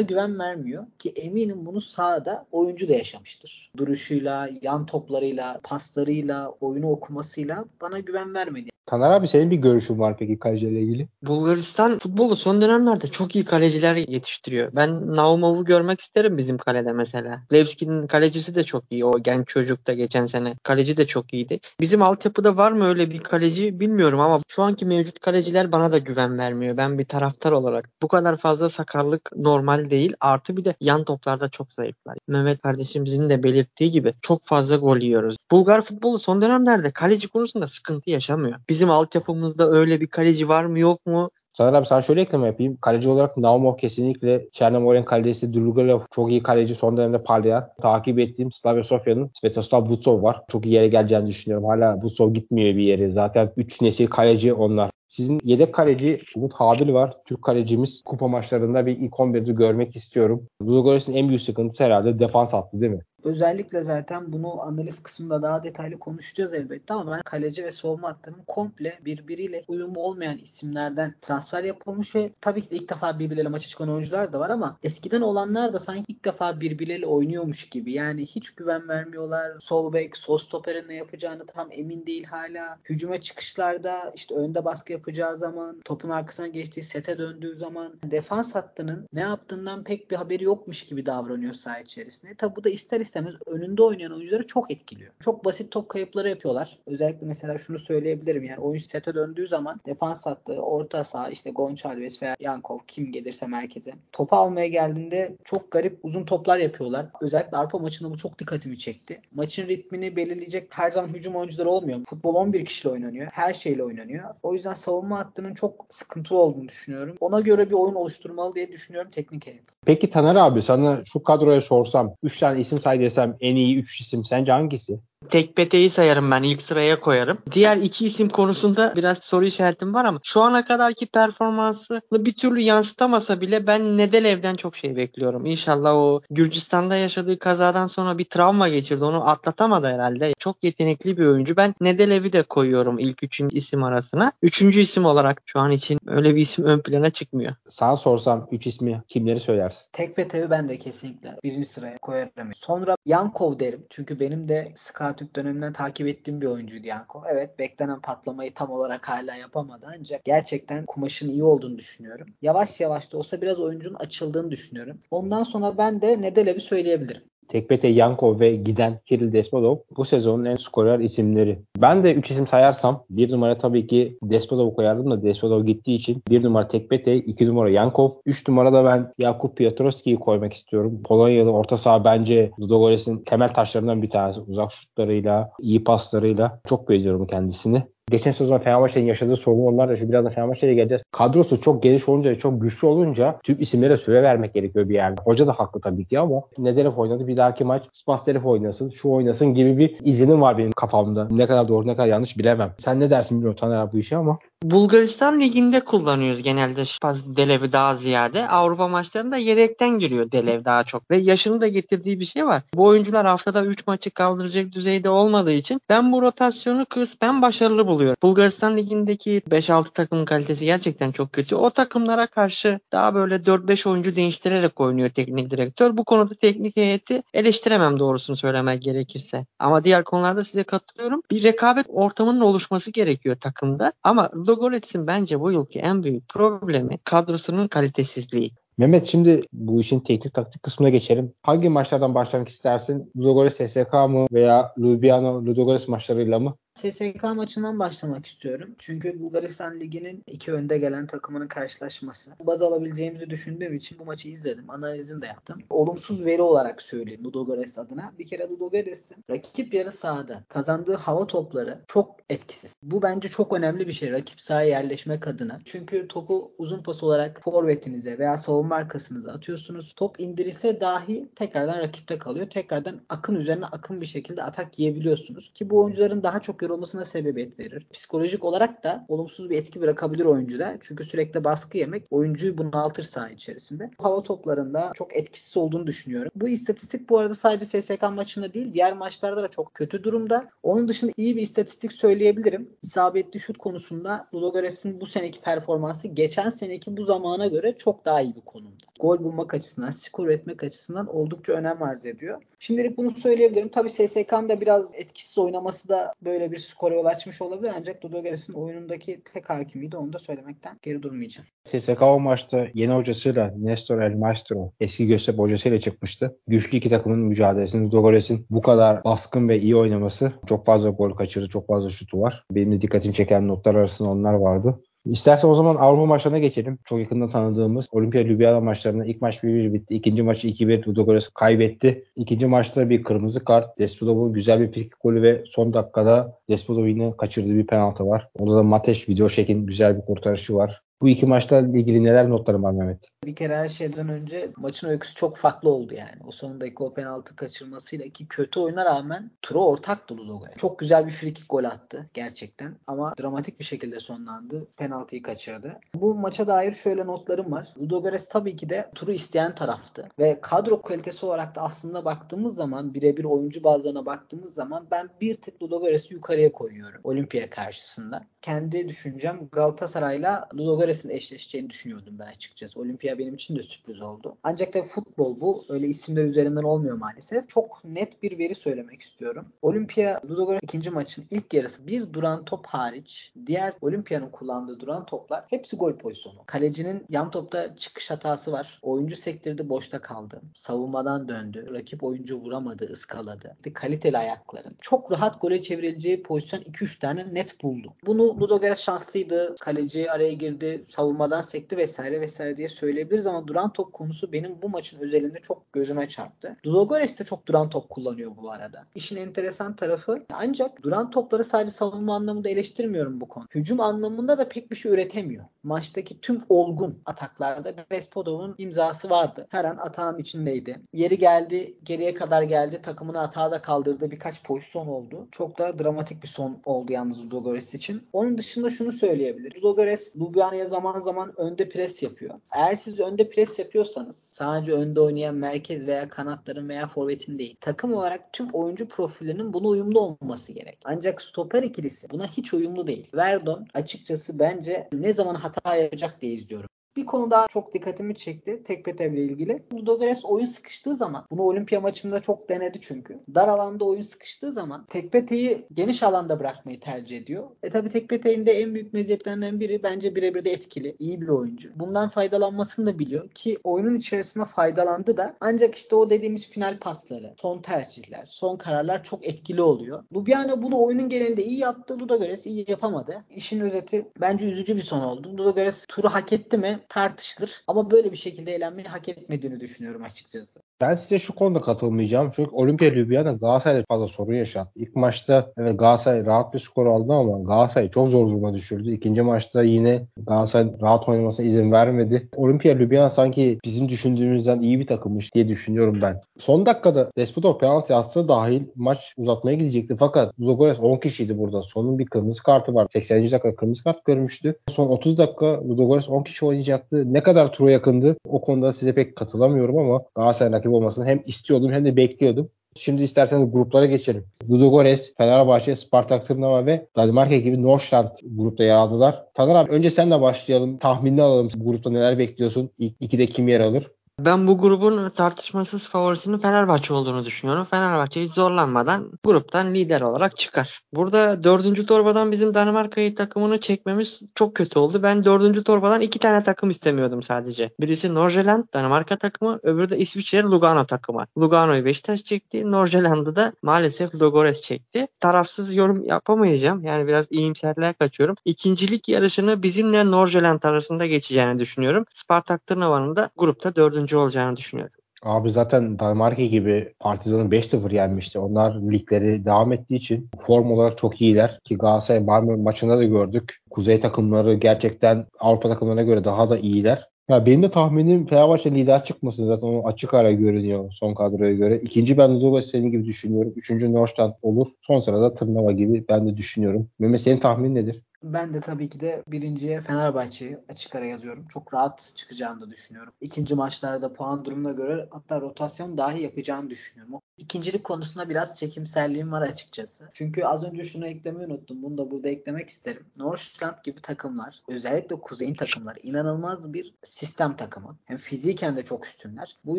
güven vermiyor. Ki eminim bunu sahada oyuncu da yaşamıştır. Duruşuyla, yan toplarıyla, paslarıyla, oyunu okumasıyla bana güven vermedi. Taner abi senin bir görüşün var peki kaleciyle ilgili? Bulgaristan futbolu son dönemlerde çok iyi kaleciler yetiştiriyor. Ben Naumov'u görmek isterim bizim kalede mesela. Levski'nin kalecisi de çok iyi. O genç çocuk da geçen sene. Kaleci de çok iyiydi. Bizim altyapıda var mı öyle bir kaleci bilmiyorum ama şu anki mevcut kaleciler bana da güven vermiyor. Ben bir taraftar olarak. Bu kadar fazla sakarlık normal değil. Artı bir de yan toplarda çok zayıflar. Mehmet kardeşimizin de belirttiği gibi çok fazla gol yiyoruz. Bulgar futbolu son dönemlerde kaleci konusunda sıkıntı yaşamıyor. Biz bizim altyapımızda öyle bir kaleci var mı yok mu? Sana abi sana şöyle ekleme yapayım. Kaleci olarak Naumov kesinlikle Çernomor'un kalecisi Drugalov çok iyi kaleci son dönemde parlayan. Takip ettiğim Slavia Sofya'nın Svetoslav Vutsov var. Çok iyi yere geleceğini düşünüyorum. Hala Vutsov gitmiyor bir yere. Zaten 3 nesil kaleci onlar. Sizin yedek kaleci Umut Habil var. Türk kalecimiz kupa maçlarında bir ilk 11'de görmek istiyorum. Ludogorets'in en büyük sıkıntısı herhalde defans hattı değil mi? Özellikle zaten bunu analiz kısmında daha detaylı konuşacağız elbette ama ben kaleci ve savunma hattının komple birbiriyle uyumlu olmayan isimlerden transfer yapılmış ve tabii ki de ilk defa birbirleriyle maça çıkan oyuncular da var ama eskiden olanlar da sanki ilk defa birbirleriyle oynuyormuş gibi. Yani hiç güven vermiyorlar. Sol bek, sol stoperin ne yapacağını tam emin değil hala. Hücuma çıkışlarda işte önde baskı yapacağı zaman, topun arkasına geçtiği sete döndüğü zaman defans hattının ne yaptığından pek bir haberi yokmuş gibi davranıyor saha içerisinde. Tabi bu da ister istemez önünde oynayan oyuncuları çok etkiliyor. Çok basit top kayıpları yapıyorlar. Özellikle mesela şunu söyleyebilirim yani oyuncu sete döndüğü zaman defans hattı, orta saha işte Gonçalves veya Yankov kim gelirse merkeze. Topu almaya geldiğinde çok garip uzun toplar yapıyorlar. Özellikle Arpa maçında bu çok dikkatimi çekti. Maçın ritmini belirleyecek her zaman hücum oyuncuları olmuyor. Futbol 11 kişiyle oynanıyor. Her şeyle oynanıyor. O yüzden savunma hattının çok sıkıntılı olduğunu düşünüyorum. Ona göre bir oyun oluşturmalı diye düşünüyorum teknik heyet. Peki Taner abi sana şu kadroya sorsam 3 tane isim say desem en iyi 3 isim sence hangisi? Tekpete'yi sayarım ben ilk sıraya koyarım. Diğer iki isim konusunda biraz soru işaretim var ama şu ana kadarki performansını bir türlü yansıtamasa bile ben Nedelev'den çok şey bekliyorum. İnşallah o Gürcistan'da yaşadığı kazadan sonra bir travma geçirdi. Onu atlatamadı herhalde. Çok yetenekli bir oyuncu. Ben Nedelev'i de koyuyorum ilk üçüncü isim arasına. Üçüncü isim olarak şu an için öyle bir isim ön plana çıkmıyor. Sana sorsam 3 ismi kimleri söylersin? Tekpete'yi ben de kesinlikle birinci sıraya koyarım. Sonra Yankov derim. Çünkü benim de Scout Türk döneminden takip ettiğim bir oyuncuydu Yankov. Evet beklenen patlamayı tam olarak hala yapamadı ancak gerçekten kumaşın iyi olduğunu düşünüyorum. Yavaş yavaş da olsa biraz oyuncunun açıldığını düşünüyorum. Ondan sonra ben de Nedelev'i söyleyebilirim. Tekpete Yankov ve giden Kirill Despotov bu sezonun en skorer isimleri. Ben de 3 isim sayarsam bir numara tabii ki Despotov'u koyardım da Despotov gittiği için bir numara Tekpete, 2 numara Yankov, 3 numarada ben Jakub Piotrowski'yi koymak istiyorum. Polonyalı orta saha bence Ludogorets'in temel taşlarından bir tanesi. Uzak şutlarıyla, iyi paslarıyla çok beğeniyorum kendisini. Geçen sezon Fenerbahçe'nin yaşadığı sorunlar da şu birazdan Fenerbahçe'ye geleceğiz. Kadrosu çok geniş olunca, çok güçlü olunca tüm isimlere süre vermek gerekiyor bir yerde. Hoca da haklı tabii ki ama Nedelef oynadı. Bir dahaki maç Spastelef oynasın, şu oynasın gibi bir izlenim var benim kafamda. Ne kadar doğru ne kadar yanlış bilemem. Sen ne dersin bilmiyorum Taner bu işi ama. Bulgaristan liginde kullanıyoruz genelde Spaz Delev'i daha ziyade. Avrupa maçlarında yedekten giriyor Delev daha çok. Ve yaşını da getirdiği bir şey var. Bu oyuncular haftada 3 maçı kaldıracak düzeyde olmadığı için ben bu rotasyonu kısmen başarılı buluyorum. Bulgaristan ligindeki 5-6 takımın kalitesi gerçekten çok kötü. O takımlara karşı daha böyle 4-5 oyuncu değiştirerek oynuyor teknik direktör. Bu konuda teknik heyeti eleştiremem doğrusunu söylemek gerekirse. Ama diğer konularda size katılıyorum. Bir rekabet ortamının oluşması gerekiyor takımda. Ama Ludogorets'in bence bu yılki en büyük problemi kadrosunun kalitesizliği. Mehmet şimdi bu işin teknik taktik kısmına geçelim. Hangi maçlardan başlamak istersin? Ludogorets SSK mı veya Ljubljana Ludogorets maçlarıyla mı? SSK maçından başlamak istiyorum. Çünkü Bulgaristan Ligi'nin iki önde gelen takımının karşılaşması. Baz alabileceğimizi düşündüğüm için bu maçı izledim. Analizini de yaptım. Olumsuz veri olarak söyleyeyim Ludogorets adına. Bir kere Ludogorets'in rakip yarı sahada kazandığı hava topları çok etkisiz. Bu bence çok önemli bir şey rakip sahaya yerleşmek adına. Çünkü topu uzun pas olarak forvetinize veya savunma arkasınıza atıyorsunuz. Top indirilse dahi tekrardan rakipte kalıyor. Tekrardan akın üzerine akın bir şekilde atak yiyebiliyorsunuz. Ki bu oyuncuların daha çok yorulmasına sebebiyet verir. Psikolojik olarak da olumsuz bir etki bırakabilir oyuncuda. Çünkü sürekli baskı yemek oyuncuyu bunaltır saha içerisinde. Hava toplarında çok etkisiz olduğunu düşünüyorum. Bu istatistik bu arada sadece SSK maçında değil diğer maçlarda da çok kötü durumda. Onun dışında iyi bir istatistik söyleyebilirim. İsabetli şut konusunda Ludogorets'in bu seneki performansı geçen seneki bu zamana göre çok daha iyi bir konumda. Gol bulmak açısından, skor etmek açısından oldukça önem arz ediyor. Şimdilik bunu söyleyebilirim. Tabii SSK'nın da biraz etkisiz oynaması da böyle bir skora yol açmış olabilir. Ancak Ludogorets'in oyunundaki tek hakimiydi. Onu da söylemekten geri durmayacağım. SSK o maçta yeni hocasıyla Nestor El Maestro eski Göztepe hocasıyla çıkmıştı. Güçlü iki takımın mücadelesini Ludogorets'in bu kadar baskın ve iyi oynaması çok fazla gol kaçırdı. Çok fazla şutu var. Benim de dikkatimi çeken notlar arasında onlar vardı. İstersen o zaman Avrupa maçlarına geçelim. Çok yakında tanıdığımız Olimpiya Ljubljana maçlarında ilk maç 1-1 bitti. İkinci maçı 2-1 Ludogorets kaybetti. İkinci maçta bir kırmızı kart. Despudov'un güzel bir frikik golü ve son dakikada Despudov yine kaçırdığı bir penaltı var. Orada da Mateş video şeklin güzel bir kurtarışı var. Bu iki maçla ilgili neler notların var Mehmet? Bir kere her şeyden önce maçın öyküsü çok farklı oldu yani. O son o penaltı kaçırmasıyla ki kötü oyuna rağmen tura ortak dolu Ludogorets. Çok güzel bir frikik gol attı gerçekten ama dramatik bir şekilde sonlandı. Penaltıyı kaçırdı. Bu maça dair şöyle notlarım var. Ludogorets tabii ki de turu isteyen taraftı ve kadro kalitesi olarak da aslında baktığımız zaman birebir oyuncu bazlarına baktığımız zaman ben bir tık Ludogorets'i yukarıya koyuyorum Olimpiya karşısında. Kendi düşüncem Galatasaray'la Ludogorets'in eşleşeceğini düşünüyordum ben açıkçası. Olimpiya benim için de sürpriz oldu. Ancak da futbol bu. Öyle isimler üzerinden olmuyor maalesef. Çok net bir veri söylemek istiyorum. Olimpiya Ludogorets ikinci maçın ilk yarısı bir duran top hariç diğer Olimpiya'nın kullandığı duran toplar hepsi gol pozisyonu. Kalecinin yan topta çıkış hatası var. Oyuncu sektirdi boşta kaldı. Savunmadan döndü. Rakip oyuncu vuramadı, ıskaladı. Kaliteli ayakların. Çok rahat gole çevrileceği pozisyon 2-3 tane net buldu. Bunu Ludogorets şanslıydı. Kaleci araya girdi. Savunmadan sekti vesaire vesaire diye söyleyebiliriz ama duran top konusu benim bu maçın özelinde çok gözüme çarptı. Ludogorets de çok duran top kullanıyor bu arada. İşin enteresan tarafı ancak duran topları sadece savunma anlamında eleştirmiyorum bu konu. Hücum anlamında da pek bir şey üretemiyor. Maçtaki tüm olgun ataklarda Despodov'un imzası vardı. Her an atağın içindeydi. Yeri geldi, geriye kadar geldi. Takımını atağa da kaldırdı. Birkaç pozisyon oldu. Çok da dramatik bir son oldu yalnız Ludogorets için. Onun dışında şunu söyleyebilir. Ludogorets Ljubljana'ya zaman zaman önde pres yapıyor. Eğer siz önde pres yapıyorsanız sadece önde oynayan merkez veya kanatların veya forvetin değil. Takım olarak tüm oyuncu profillerinin buna uyumlu olması gerek. Ancak stoper ikilisi buna hiç uyumlu değil. Verdon açıkçası bence ne zaman hata yapacak diye izliyorum. Bir konu daha çok dikkatimi çekti Tekpetev ile ilgili. Ludogorets oyun sıkıştığı zaman bunu olimpiya maçında çok denedi çünkü. Dar alanda oyun sıkıştığı zaman Tekpete'yi geniş alanda bırakmayı tercih ediyor. E tabi Tekpete'nin de en büyük meziyetlerinden biri bence birebir de etkili. iyi bir oyuncu. Bundan faydalanmasını da biliyor ki oyunun içerisinde faydalandı da ancak işte o dediğimiz final pasları, son tercihler, son kararlar çok etkili oluyor. Ljubljana bunu oyunun genelinde iyi yaptı. Ludogorets iyi yapamadı. İşin özeti bence üzücü bir son oldu. Ludogorets turu hak etti mi? Tartışılır. Ama böyle bir şekilde eğlenmeyi hak etmediğini düşünüyorum açıkçası. Ben size şu konuda katılmayacağım. Çünkü Olimpiya Ljubljana Galatasaray'da fazla sorun yaşattı. İlk maçta evet Galatasaray rahat bir skor aldı ama Galatasaray çok zor duruma düşürdü. İkinci maçta yine Galatasaray rahat oynamasına izin vermedi. Olimpiya Ljubljana sanki bizim düşündüğümüzden iyi bir takımmış diye düşünüyorum ben. Son dakikada Despotov penaltı atsa dahil maç uzatmaya gidecekti. Fakat Ludogorets 10 kişiydi burada. Sonun bir kırmızı kartı var. 80. dakika kırmızı kart görmüştü. Son 30 dakika Ludogorets 10 kişi oynayacaktı. Ne kadar tura yakındı o konuda size pek katılamıyorum ama Galatasaray rakip olmasını hem istiyordum hem de bekliyordum. Şimdi isterseniz gruplara geçelim. Ludogorets, Fenerbahçe, Spartak Tırnava ve Danimarka gibi Northland grupta yer aldılar. Taner abi önce senle başlayalım. Tahminini alalım. Bu grupta neler bekliyorsun? İlk ikide kim yer alır? Ben bu grubun tartışmasız favorisinin Fenerbahçe olduğunu düşünüyorum. Fenerbahçe hiç zorlanmadan gruptan lider olarak çıkar. Burada dördüncü torbadan bizim Danimarka'yı takımını çekmemiz çok kötü oldu. Ben dördüncü torbadan iki tane takım istemiyordum sadece. Birisi Norgeland Danimarka takımı, öbürü de İsviçre Lugano takımı. Lugano'yu Beşiktaş çekti. Norgeland'ı da maalesef Ludogorets çekti. Tarafsız yorum yapamayacağım. Yani biraz iyimserliğe kaçıyorum. İkincilik yarışını bizimle Norgeland arasında geçeceğini düşünüyorum. Spartak Tırnava'nın da grupta dördüncü olacağını düşünüyorum. Abi zaten Danimarka gibi Partizan'ı 5-0 yenmişti. Onlar ligleri devam ettiği için form olarak çok iyiler. Ki Galatasaray Malmö maçında da gördük. Kuzey takımları gerçekten Avrupa takımlarına göre daha da iyiler. Ya benim de tahminim Fenerbahçe lider çıkmasın zaten o açık ara görünüyor son kadroya göre. İkinci ben Ludogorets senin gibi düşünüyorum. Üçüncü Northland olur. Son sırada Tırnava gibi ben de düşünüyorum. Mehmet senin tahmin nedir? Ben de tabii ki de birinciye Fenerbahçe'yi açık ara yazıyorum. Çok rahat çıkacağını da düşünüyorum. İkinci maçlarda puan durumuna göre hatta rotasyon dahi yapacağını düşünüyorum. İkincilik konusunda biraz çekimserliğim var açıkçası. Çünkü az önce şunu eklemeyi unuttum. Bunu da burada eklemek isterim. Northland gibi takımlar, özellikle kuzeyin takımları inanılmaz bir sistem takımı. Hem fiziken de çok üstünler. Bu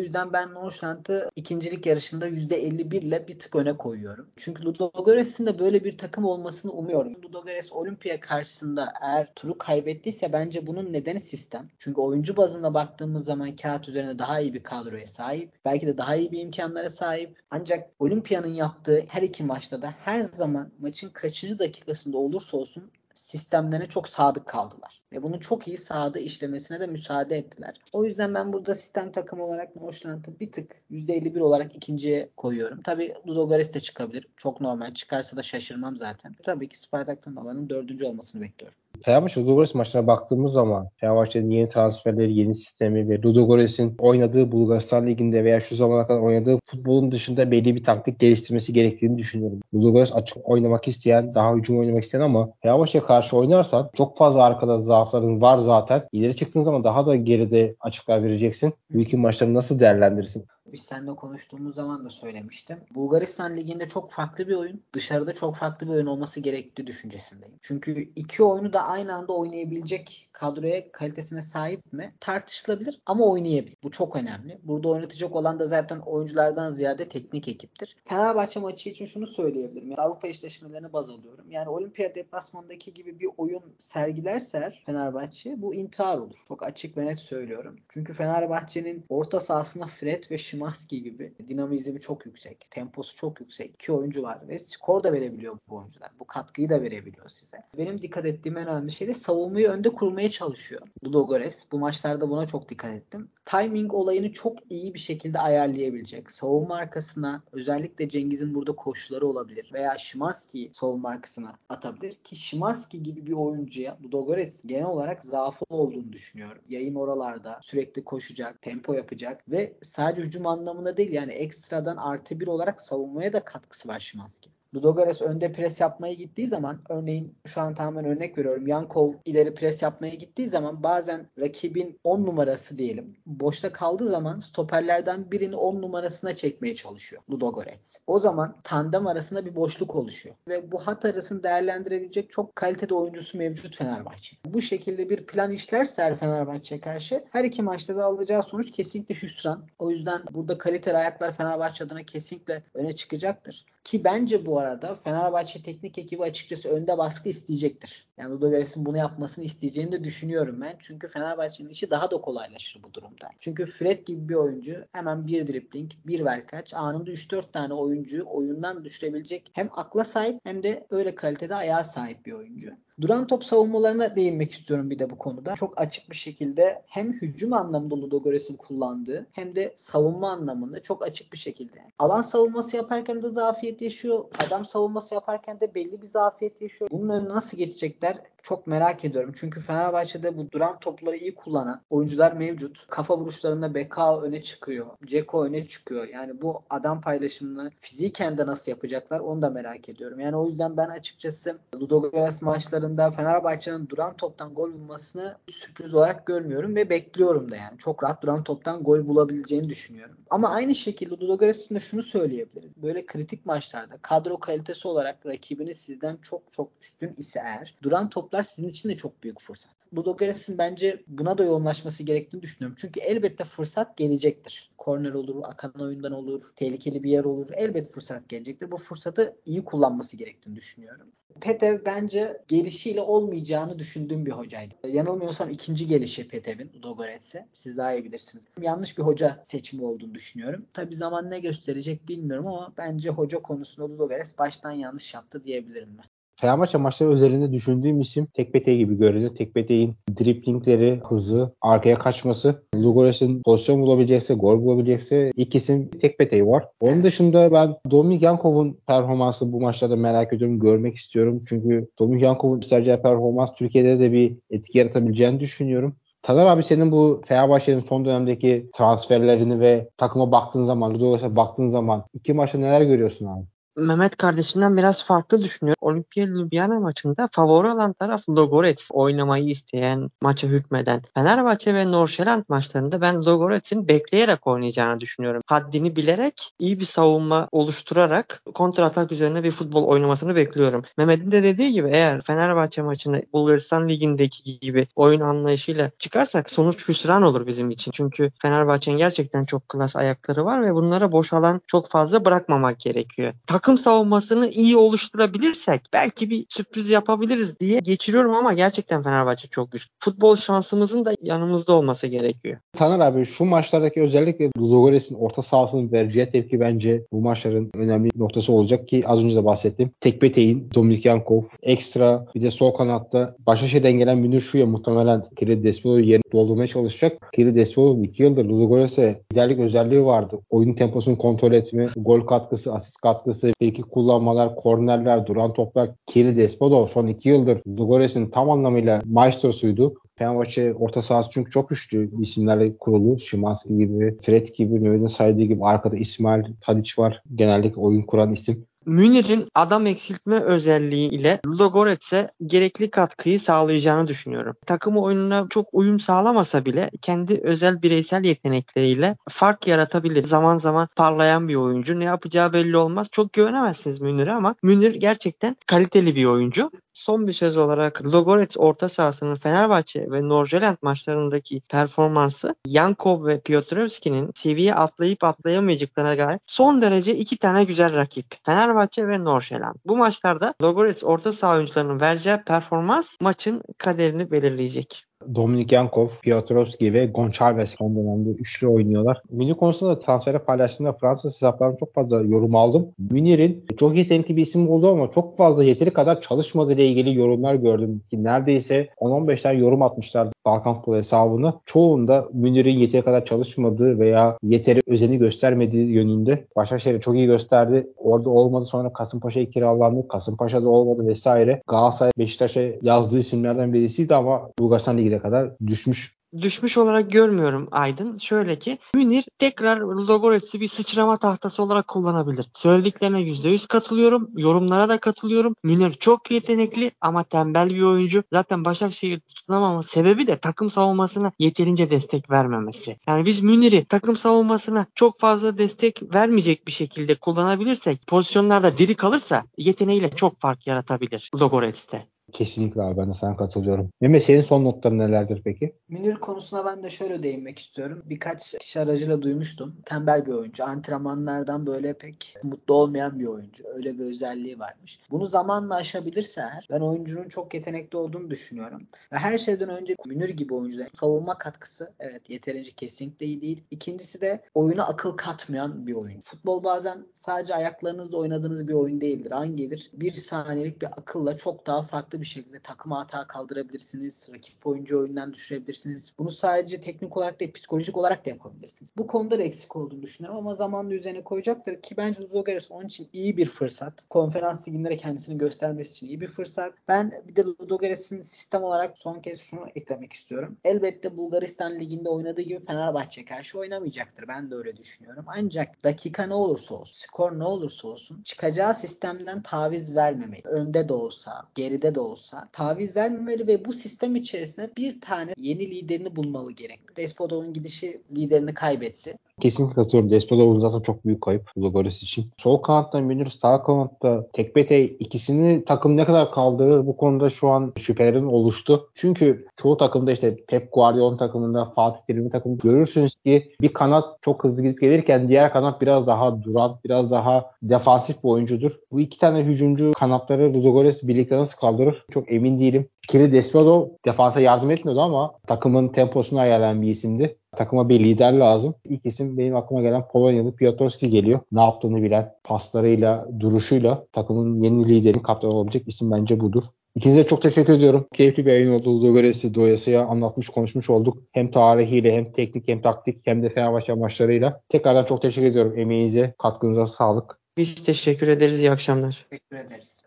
yüzden ben Northland'ı ikincilik yarışında %51 ile bir tık öne koyuyorum. Çünkü Ludogorets'in de böyle bir takım olmasını umuyorum. Ludogorets Olimpiya karşısında eğer turu kaybettiyse bence bunun nedeni sistem. Çünkü oyuncu bazında baktığımız zaman kağıt üzerinde daha iyi bir kadroya sahip. Belki de daha iyi bir imkanlara sahip. Ancak Olimpiya'nın yaptığı her iki maçta da her zaman maçın kaçıncı dakikasında olursa olsun sistemlerine çok sadık kaldılar. Ve bunu çok iyi sahada işlemesine de müsaade ettiler. O yüzden ben burada sistem takımı olarak Northland'ı bir tık %51 olarak ikinciye koyuyorum. Tabi Ludogorets de çıkabilir. Çok normal. Çıkarsa da şaşırmam zaten. Tabii ki Spartak Tırnava'nın dördüncü olmasını bekliyorum. Fenerbahçe Ludogorets maçına baktığımız zaman Fenerbahçe'nin yeni transferleri, yeni sistemi ve Ludogorets'in oynadığı Bulgaristan Ligi'nde veya şu zamana kadar oynadığı futbolun dışında belli bir taktik geliştirmesi gerektiğini düşünüyorum. Ludogorets açık oynamak isteyen, daha hücum oynamak isteyen ama Fenerbahçe'ye karşı oynarsan çok fazla arkada zaafların var zaten. İleri çıktığın zaman daha da geride açıklar vereceksin. İki maçları nasıl değerlendirirsin? Biz seninle konuştuğumuz zaman da söylemiştim. Bulgaristan Ligi'nde çok farklı bir oyun, dışarıda çok farklı bir oyun olması gerektiği düşüncesindeyim. Çünkü iki oyunu da aynı anda oynayabilecek kadroya kalitesine sahip mi? Tartışılabilir ama oynayabilir. Bu çok önemli. Burada oynatacak olan da zaten oyunculardan ziyade teknik ekiptir. Fenerbahçe maçı için şunu söyleyebilirim. Avrupa eşleşmelerini baz alıyorum. Yani olimpiyat deplasmandaki gibi bir oyun sergilerse Fenerbahçe bu intihar olur. Çok açık ve net söylüyorum. Çünkü Fenerbahçe'nin orta sahasında Fred ve Şimanski gibi dinamizmi çok yüksek. Temposu çok yüksek. İki oyuncu var ve skor da verebiliyor bu oyuncular. Bu katkıyı da verebiliyor size. Benim dikkat ettiğim en önemli şey de savunmayı önde kurmaya çalışıyor. Ludogorets. Bu maçlarda buna çok dikkat ettim. Timing olayını çok iyi bir şekilde ayarlayabilecek. Savunma arkasına özellikle Cengiz'in burada koşuları olabilir veya Şimanski savunma arkasına atabilir ki Şimanski gibi bir oyuncuya Ludogorets genel olarak zaafı olduğunu düşünüyorum. Yayın oralarda sürekli koşacak, tempo yapacak ve sadece hücum anlamında değil yani ekstradan artı bir olarak savunmaya da katkısı var Şimanski. Ludogorets önde pres yapmaya gittiği zaman örneğin şu an tamamen örnek veriyorum. Yankov ileri pres yapmaya gittiği zaman bazen rakibin 10 numarası diyelim. Boşta kaldığı zaman stoperlerden birini 10 numarasına çekmeye çalışıyor Ludogorets. O zaman tandem arasında bir boşluk oluşuyor. Ve bu hat arasını değerlendirebilecek çok kaliteli oyuncusu mevcut Fenerbahçe. Bu şekilde bir plan işlerse Fenerbahçe karşı her iki maçta da alacağı sonuç kesinlikle hüsran. O yüzden burada kaliteli ayaklar Fenerbahçe adına kesinlikle öne çıkacaktır. Ki bence bu arada Fenerbahçe teknik ekibi açıkçası önde baskı isteyecektir. Yani Ludogorets'in bunu yapmasını isteyeceğini de düşünüyorum ben. Çünkü Fenerbahçe'nin işi daha da kolaylaşır bu durumda. Çünkü Fred gibi bir oyuncu hemen bir dribling, bir verkaç, anında 3-4 tane oyuncuyu oyundan düşürebilecek hem akla sahip hem de öyle kalitede ayağa sahip bir oyuncu. Duran top savunmalarına değinmek istiyorum bir de bu konuda. Çok açık bir şekilde hem hücum anlamında Ludogorets'in kullandığı hem de savunma anlamında çok açık bir şekilde. Alan savunması yaparken de zafiyet yaşıyor. Adam savunması yaparken de belli bir zafiyet yaşıyor. Bunun önüne nasıl geçecekler? çok merak ediyorum. Çünkü Fenerbahçe'de bu duran topları iyi kullanan oyuncular mevcut. Kafa vuruşlarında Beka öne çıkıyor. Ceko öne çıkıyor. Yani bu adam paylaşımını fiziken de nasıl yapacaklar onu da merak ediyorum. Yani o yüzden ben açıkçası Ludogorets maçlarında Fenerbahçe'nin duran toptan gol bulmasını sürpriz olarak görmüyorum ve bekliyorum da yani. Çok rahat duran toptan gol bulabileceğini düşünüyorum. Ama aynı şekilde Ludogorets'in de şunu söyleyebiliriz. Böyle kritik maçlarda kadro kalitesi olarak rakibini sizden çok çok üstün ise eğer duran toplar sizin için de çok büyük fırsat. Ludogorets'in bence buna da yoğunlaşması gerektiğini düşünüyorum. Çünkü elbette fırsat gelecektir. Korner olur, akan oyundan olur, tehlikeli bir yer olur. Elbet fırsat gelecektir. Bu fırsatı iyi kullanması gerektiğini düşünüyorum. Petev bence gelişiyle olmayacağını düşündüğüm bir hocaydı. Yanılmıyorsam ikinci gelişi Petev'in Ludogorets'e. Siz daha iyi bilirsiniz. Yanlış bir hoca seçimi olduğunu düşünüyorum. Tabi zaman ne gösterecek bilmiyorum ama bence hoca konusunda Ludogorets baştan yanlış yaptı diyebilirim ben. Fenerbahçe maçları özelinde düşündüğüm isim Tekbete gibi görünüyor. Tekbete'nin driplingleri, hızı, arkaya kaçması, Lugores'in pozisyon bulabilecekse, gol bulabilecekse ilk isim Tekbete var. Onun dışında ben Dominik Yankov'un performansı bu maçlarda merak ediyorum, görmek istiyorum. Çünkü Dominik Yankov'un göstereceği performans Türkiye'de de bir etki yaratabileceğini düşünüyorum. Taner abi senin bu Fenerbahçe'nin son dönemdeki transferlerini ve takıma baktığın zaman, Ludogorets'e baktığın zaman iki maçta neler görüyorsun abi? Mehmet kardeşimden biraz farklı düşünüyor. Olimpia Ljubljana maçında favori olan taraf Logorets. Oynamayı isteyen, maça hükmeden. Fenerbahçe ve Norşeland maçlarında ben Logorets'in bekleyerek oynayacağını düşünüyorum. Haddini bilerek, iyi bir savunma oluşturarak kontratak üzerine bir futbol oynamasını bekliyorum. Mehmet'in de dediği gibi eğer Fenerbahçe maçını Bulgaristan Ligi'ndeki gibi oyun anlayışıyla çıkarsak sonuç hüsran olur bizim için. Çünkü Fenerbahçe'nin gerçekten çok klas ayakları var ve bunlara boş alan çok fazla bırakmamak gerekiyor. Takım takım savunmasını iyi oluşturabilirsek belki bir sürpriz yapabiliriz diye geçiriyorum ama gerçekten Fenerbahçe çok güçlü. Futbol şansımızın da yanımızda olması gerekiyor. Taner abi şu maçlardaki özellikle Ludogorets'in orta sahasının vereceği tepki bence bu maçların önemli noktası olacak ki az önce de bahsettim. Tekbeteyin, Dominik Yankov, ekstra bir de sol kanatta Başakşehir'den gelen Münir Şuya muhtemelen Kiri Despodo'yu yerini doldurmaya çalışacak. Kiri Despodo 2 yıldır Ludogorets'e liderlik özelliği vardı. Oyun temposunu kontrol etme, gol katkısı, asist katkısı, belki kullanmalar, kornerler, duran toplar. Kiri Despodo son 2 yıldır Ludogorets'in tam anlamıyla maestrosuydu. Fenerbahçe orta sahası çünkü çok güçlü isimlerle kurulu. Şimanski gibi, Fred gibi, Mehmet'in saydığı gibi arkada İsmail Tadic var. Genellikle oyun kuran isim. Münir'in adam eksiltme özelliğiyle Ludogorets'e gerekli katkıyı sağlayacağını düşünüyorum. Takım oyununa çok uyum sağlamasa bile kendi özel bireysel yetenekleriyle fark yaratabilir. Zaman zaman parlayan bir oyuncu. Ne yapacağı belli olmaz. Çok güvenemezsiniz Münir'e ama Münir gerçekten kaliteli bir oyuncu son bir söz olarak Ludogorets orta sahasının Fenerbahçe ve Norjylland maçlarındaki performansı Yankov ve Piotrowski'nin seviye atlayıp atlayamayacaklarına gayet son derece iki tane güzel rakip. Fenerbahçe ve Norjylland. Bu maçlarda Ludogorets orta saha oyuncularının vereceği performans maçın kaderini belirleyecek. Dominik Yankov, Piotrowski ve Gonçalves son dönemde üçlü oynuyorlar. Münir konusunda da transfere paylaştığımda Fransız hesaplarına çok fazla yorum aldım. Münir'in çok yetenekli bir isim oldu ama çok fazla yeteri kadar çalışmadığı ile ilgili yorumlar gördüm. Ki neredeyse 10-15 tane yorum atmışlar Balkan Futbol hesabını. Çoğunda Münir'in yeteri kadar çalışmadığı veya yeteri özeni göstermediği yönünde. Başakşehir'e çok iyi gösterdi. Orada olmadı sonra Kasımpaşa'ya kiralandı. Kasımpaşa'da olmadı vesaire. Galatasaray Beşiktaş'a yazdığı isimlerden birisiydi ama Bulgaristan Ligi'ne kadar düşmüş düşmüş olarak görmüyorum Aydın. Şöyle ki Münir tekrar Ludogorets'i bir sıçrama tahtası olarak kullanabilir. Söylediklerine %100 katılıyorum. Yorumlara da katılıyorum. Münir çok yetenekli ama tembel bir oyuncu. Zaten Başakşehir tutunamaması sebebi de takım savunmasına yeterince destek vermemesi. Yani biz Münir'i takım savunmasına çok fazla destek vermeyecek bir şekilde kullanabilirsek pozisyonlarda diri kalırsa yeteneğiyle çok fark yaratabilir Ludogorets'te. Kesinlikle abi ben de sana katılıyorum. Mehmet senin son notların nelerdir peki? Münir konusuna ben de şöyle değinmek istiyorum. Birkaç kişi aracıyla duymuştum. Tembel bir oyuncu. Antrenmanlardan böyle pek mutlu olmayan bir oyuncu. Öyle bir özelliği varmış. Bunu zamanla aşabilirse eğer ben oyuncunun çok yetenekli olduğunu düşünüyorum. Ve her şeyden önce Münir gibi oyuncuların savunma katkısı evet yeterince kesinlikle iyi değil. İkincisi de oyuna akıl katmayan bir oyun. Futbol bazen sadece ayaklarınızla oynadığınız bir oyun değildir. Hangidir? Bir saniyelik bir akılla çok daha farklı bir şekilde takımı hata kaldırabilirsiniz. Rakip oyuncu oyundan düşürebilirsiniz. Bunu sadece teknik olarak değil psikolojik olarak da yapabilirsiniz. Bu konuda da eksik olduğunu düşünüyorum ama zamanla üzerine koyacaktır ki bence Ludogorets onun için iyi bir fırsat. Konferans liginde de kendisini göstermesi için iyi bir fırsat. Ben bir de Ludogorets'in sistem olarak son kez şunu eklemek istiyorum. Elbette Bulgaristan liginde oynadığı gibi Fenerbahçe karşı oynamayacaktır. Ben de öyle düşünüyorum. Ancak dakika ne olursa olsun, skor ne olursa olsun çıkacağı sistemden taviz vermemeli. Önde de olsa, geride de olsa taviz vermemeli ve bu sistem içerisinde bir tane yeni liderini bulmalı gerek. Despodov'un gidişi liderini kaybetti. Kesinlikle katılıyorum. Despodov'un zaten çok büyük kayıp Ludogorets için. Sol kanattan Münir, sağ kanatta Tekbete ikisini takım ne kadar kaldırır bu konuda şu an şüphelerim oluştu. Çünkü çoğu takımda işte Pep Guardiola takımında Fatih Terim'in takımında görürsünüz ki bir kanat çok hızlı gidip gelirken diğer kanat biraz daha duran, biraz daha defansif bir oyuncudur. Bu iki tane hücumcu kanatları Ludogorets birlikte nasıl kaldırır çok emin değilim. Kiri Despodov defansa yardım etmiyordu ama takımın temposunu ayarlayan bir isimdi. Takıma bir lider lazım. İlk isim benim aklıma gelen Polonyalı Piotrowski geliyor. Ne yaptığını bilen, paslarıyla, duruşuyla takımın yeni liderin kaptanı olabilecek isim bence budur. İkinize çok teşekkür ediyorum. Keyifli bir yayın oldu. Ludogorets'i doyasıya anlatmış, konuşmuş olduk. Hem tarihiyle, hem teknik, hem taktik, hem de Fenerbahçe maçlarıyla. Tekrardan çok teşekkür ediyorum. Emeğinize, katkınıza sağlık. Biz teşekkür ederiz. İyi akşamlar. Teşekkür ederiz.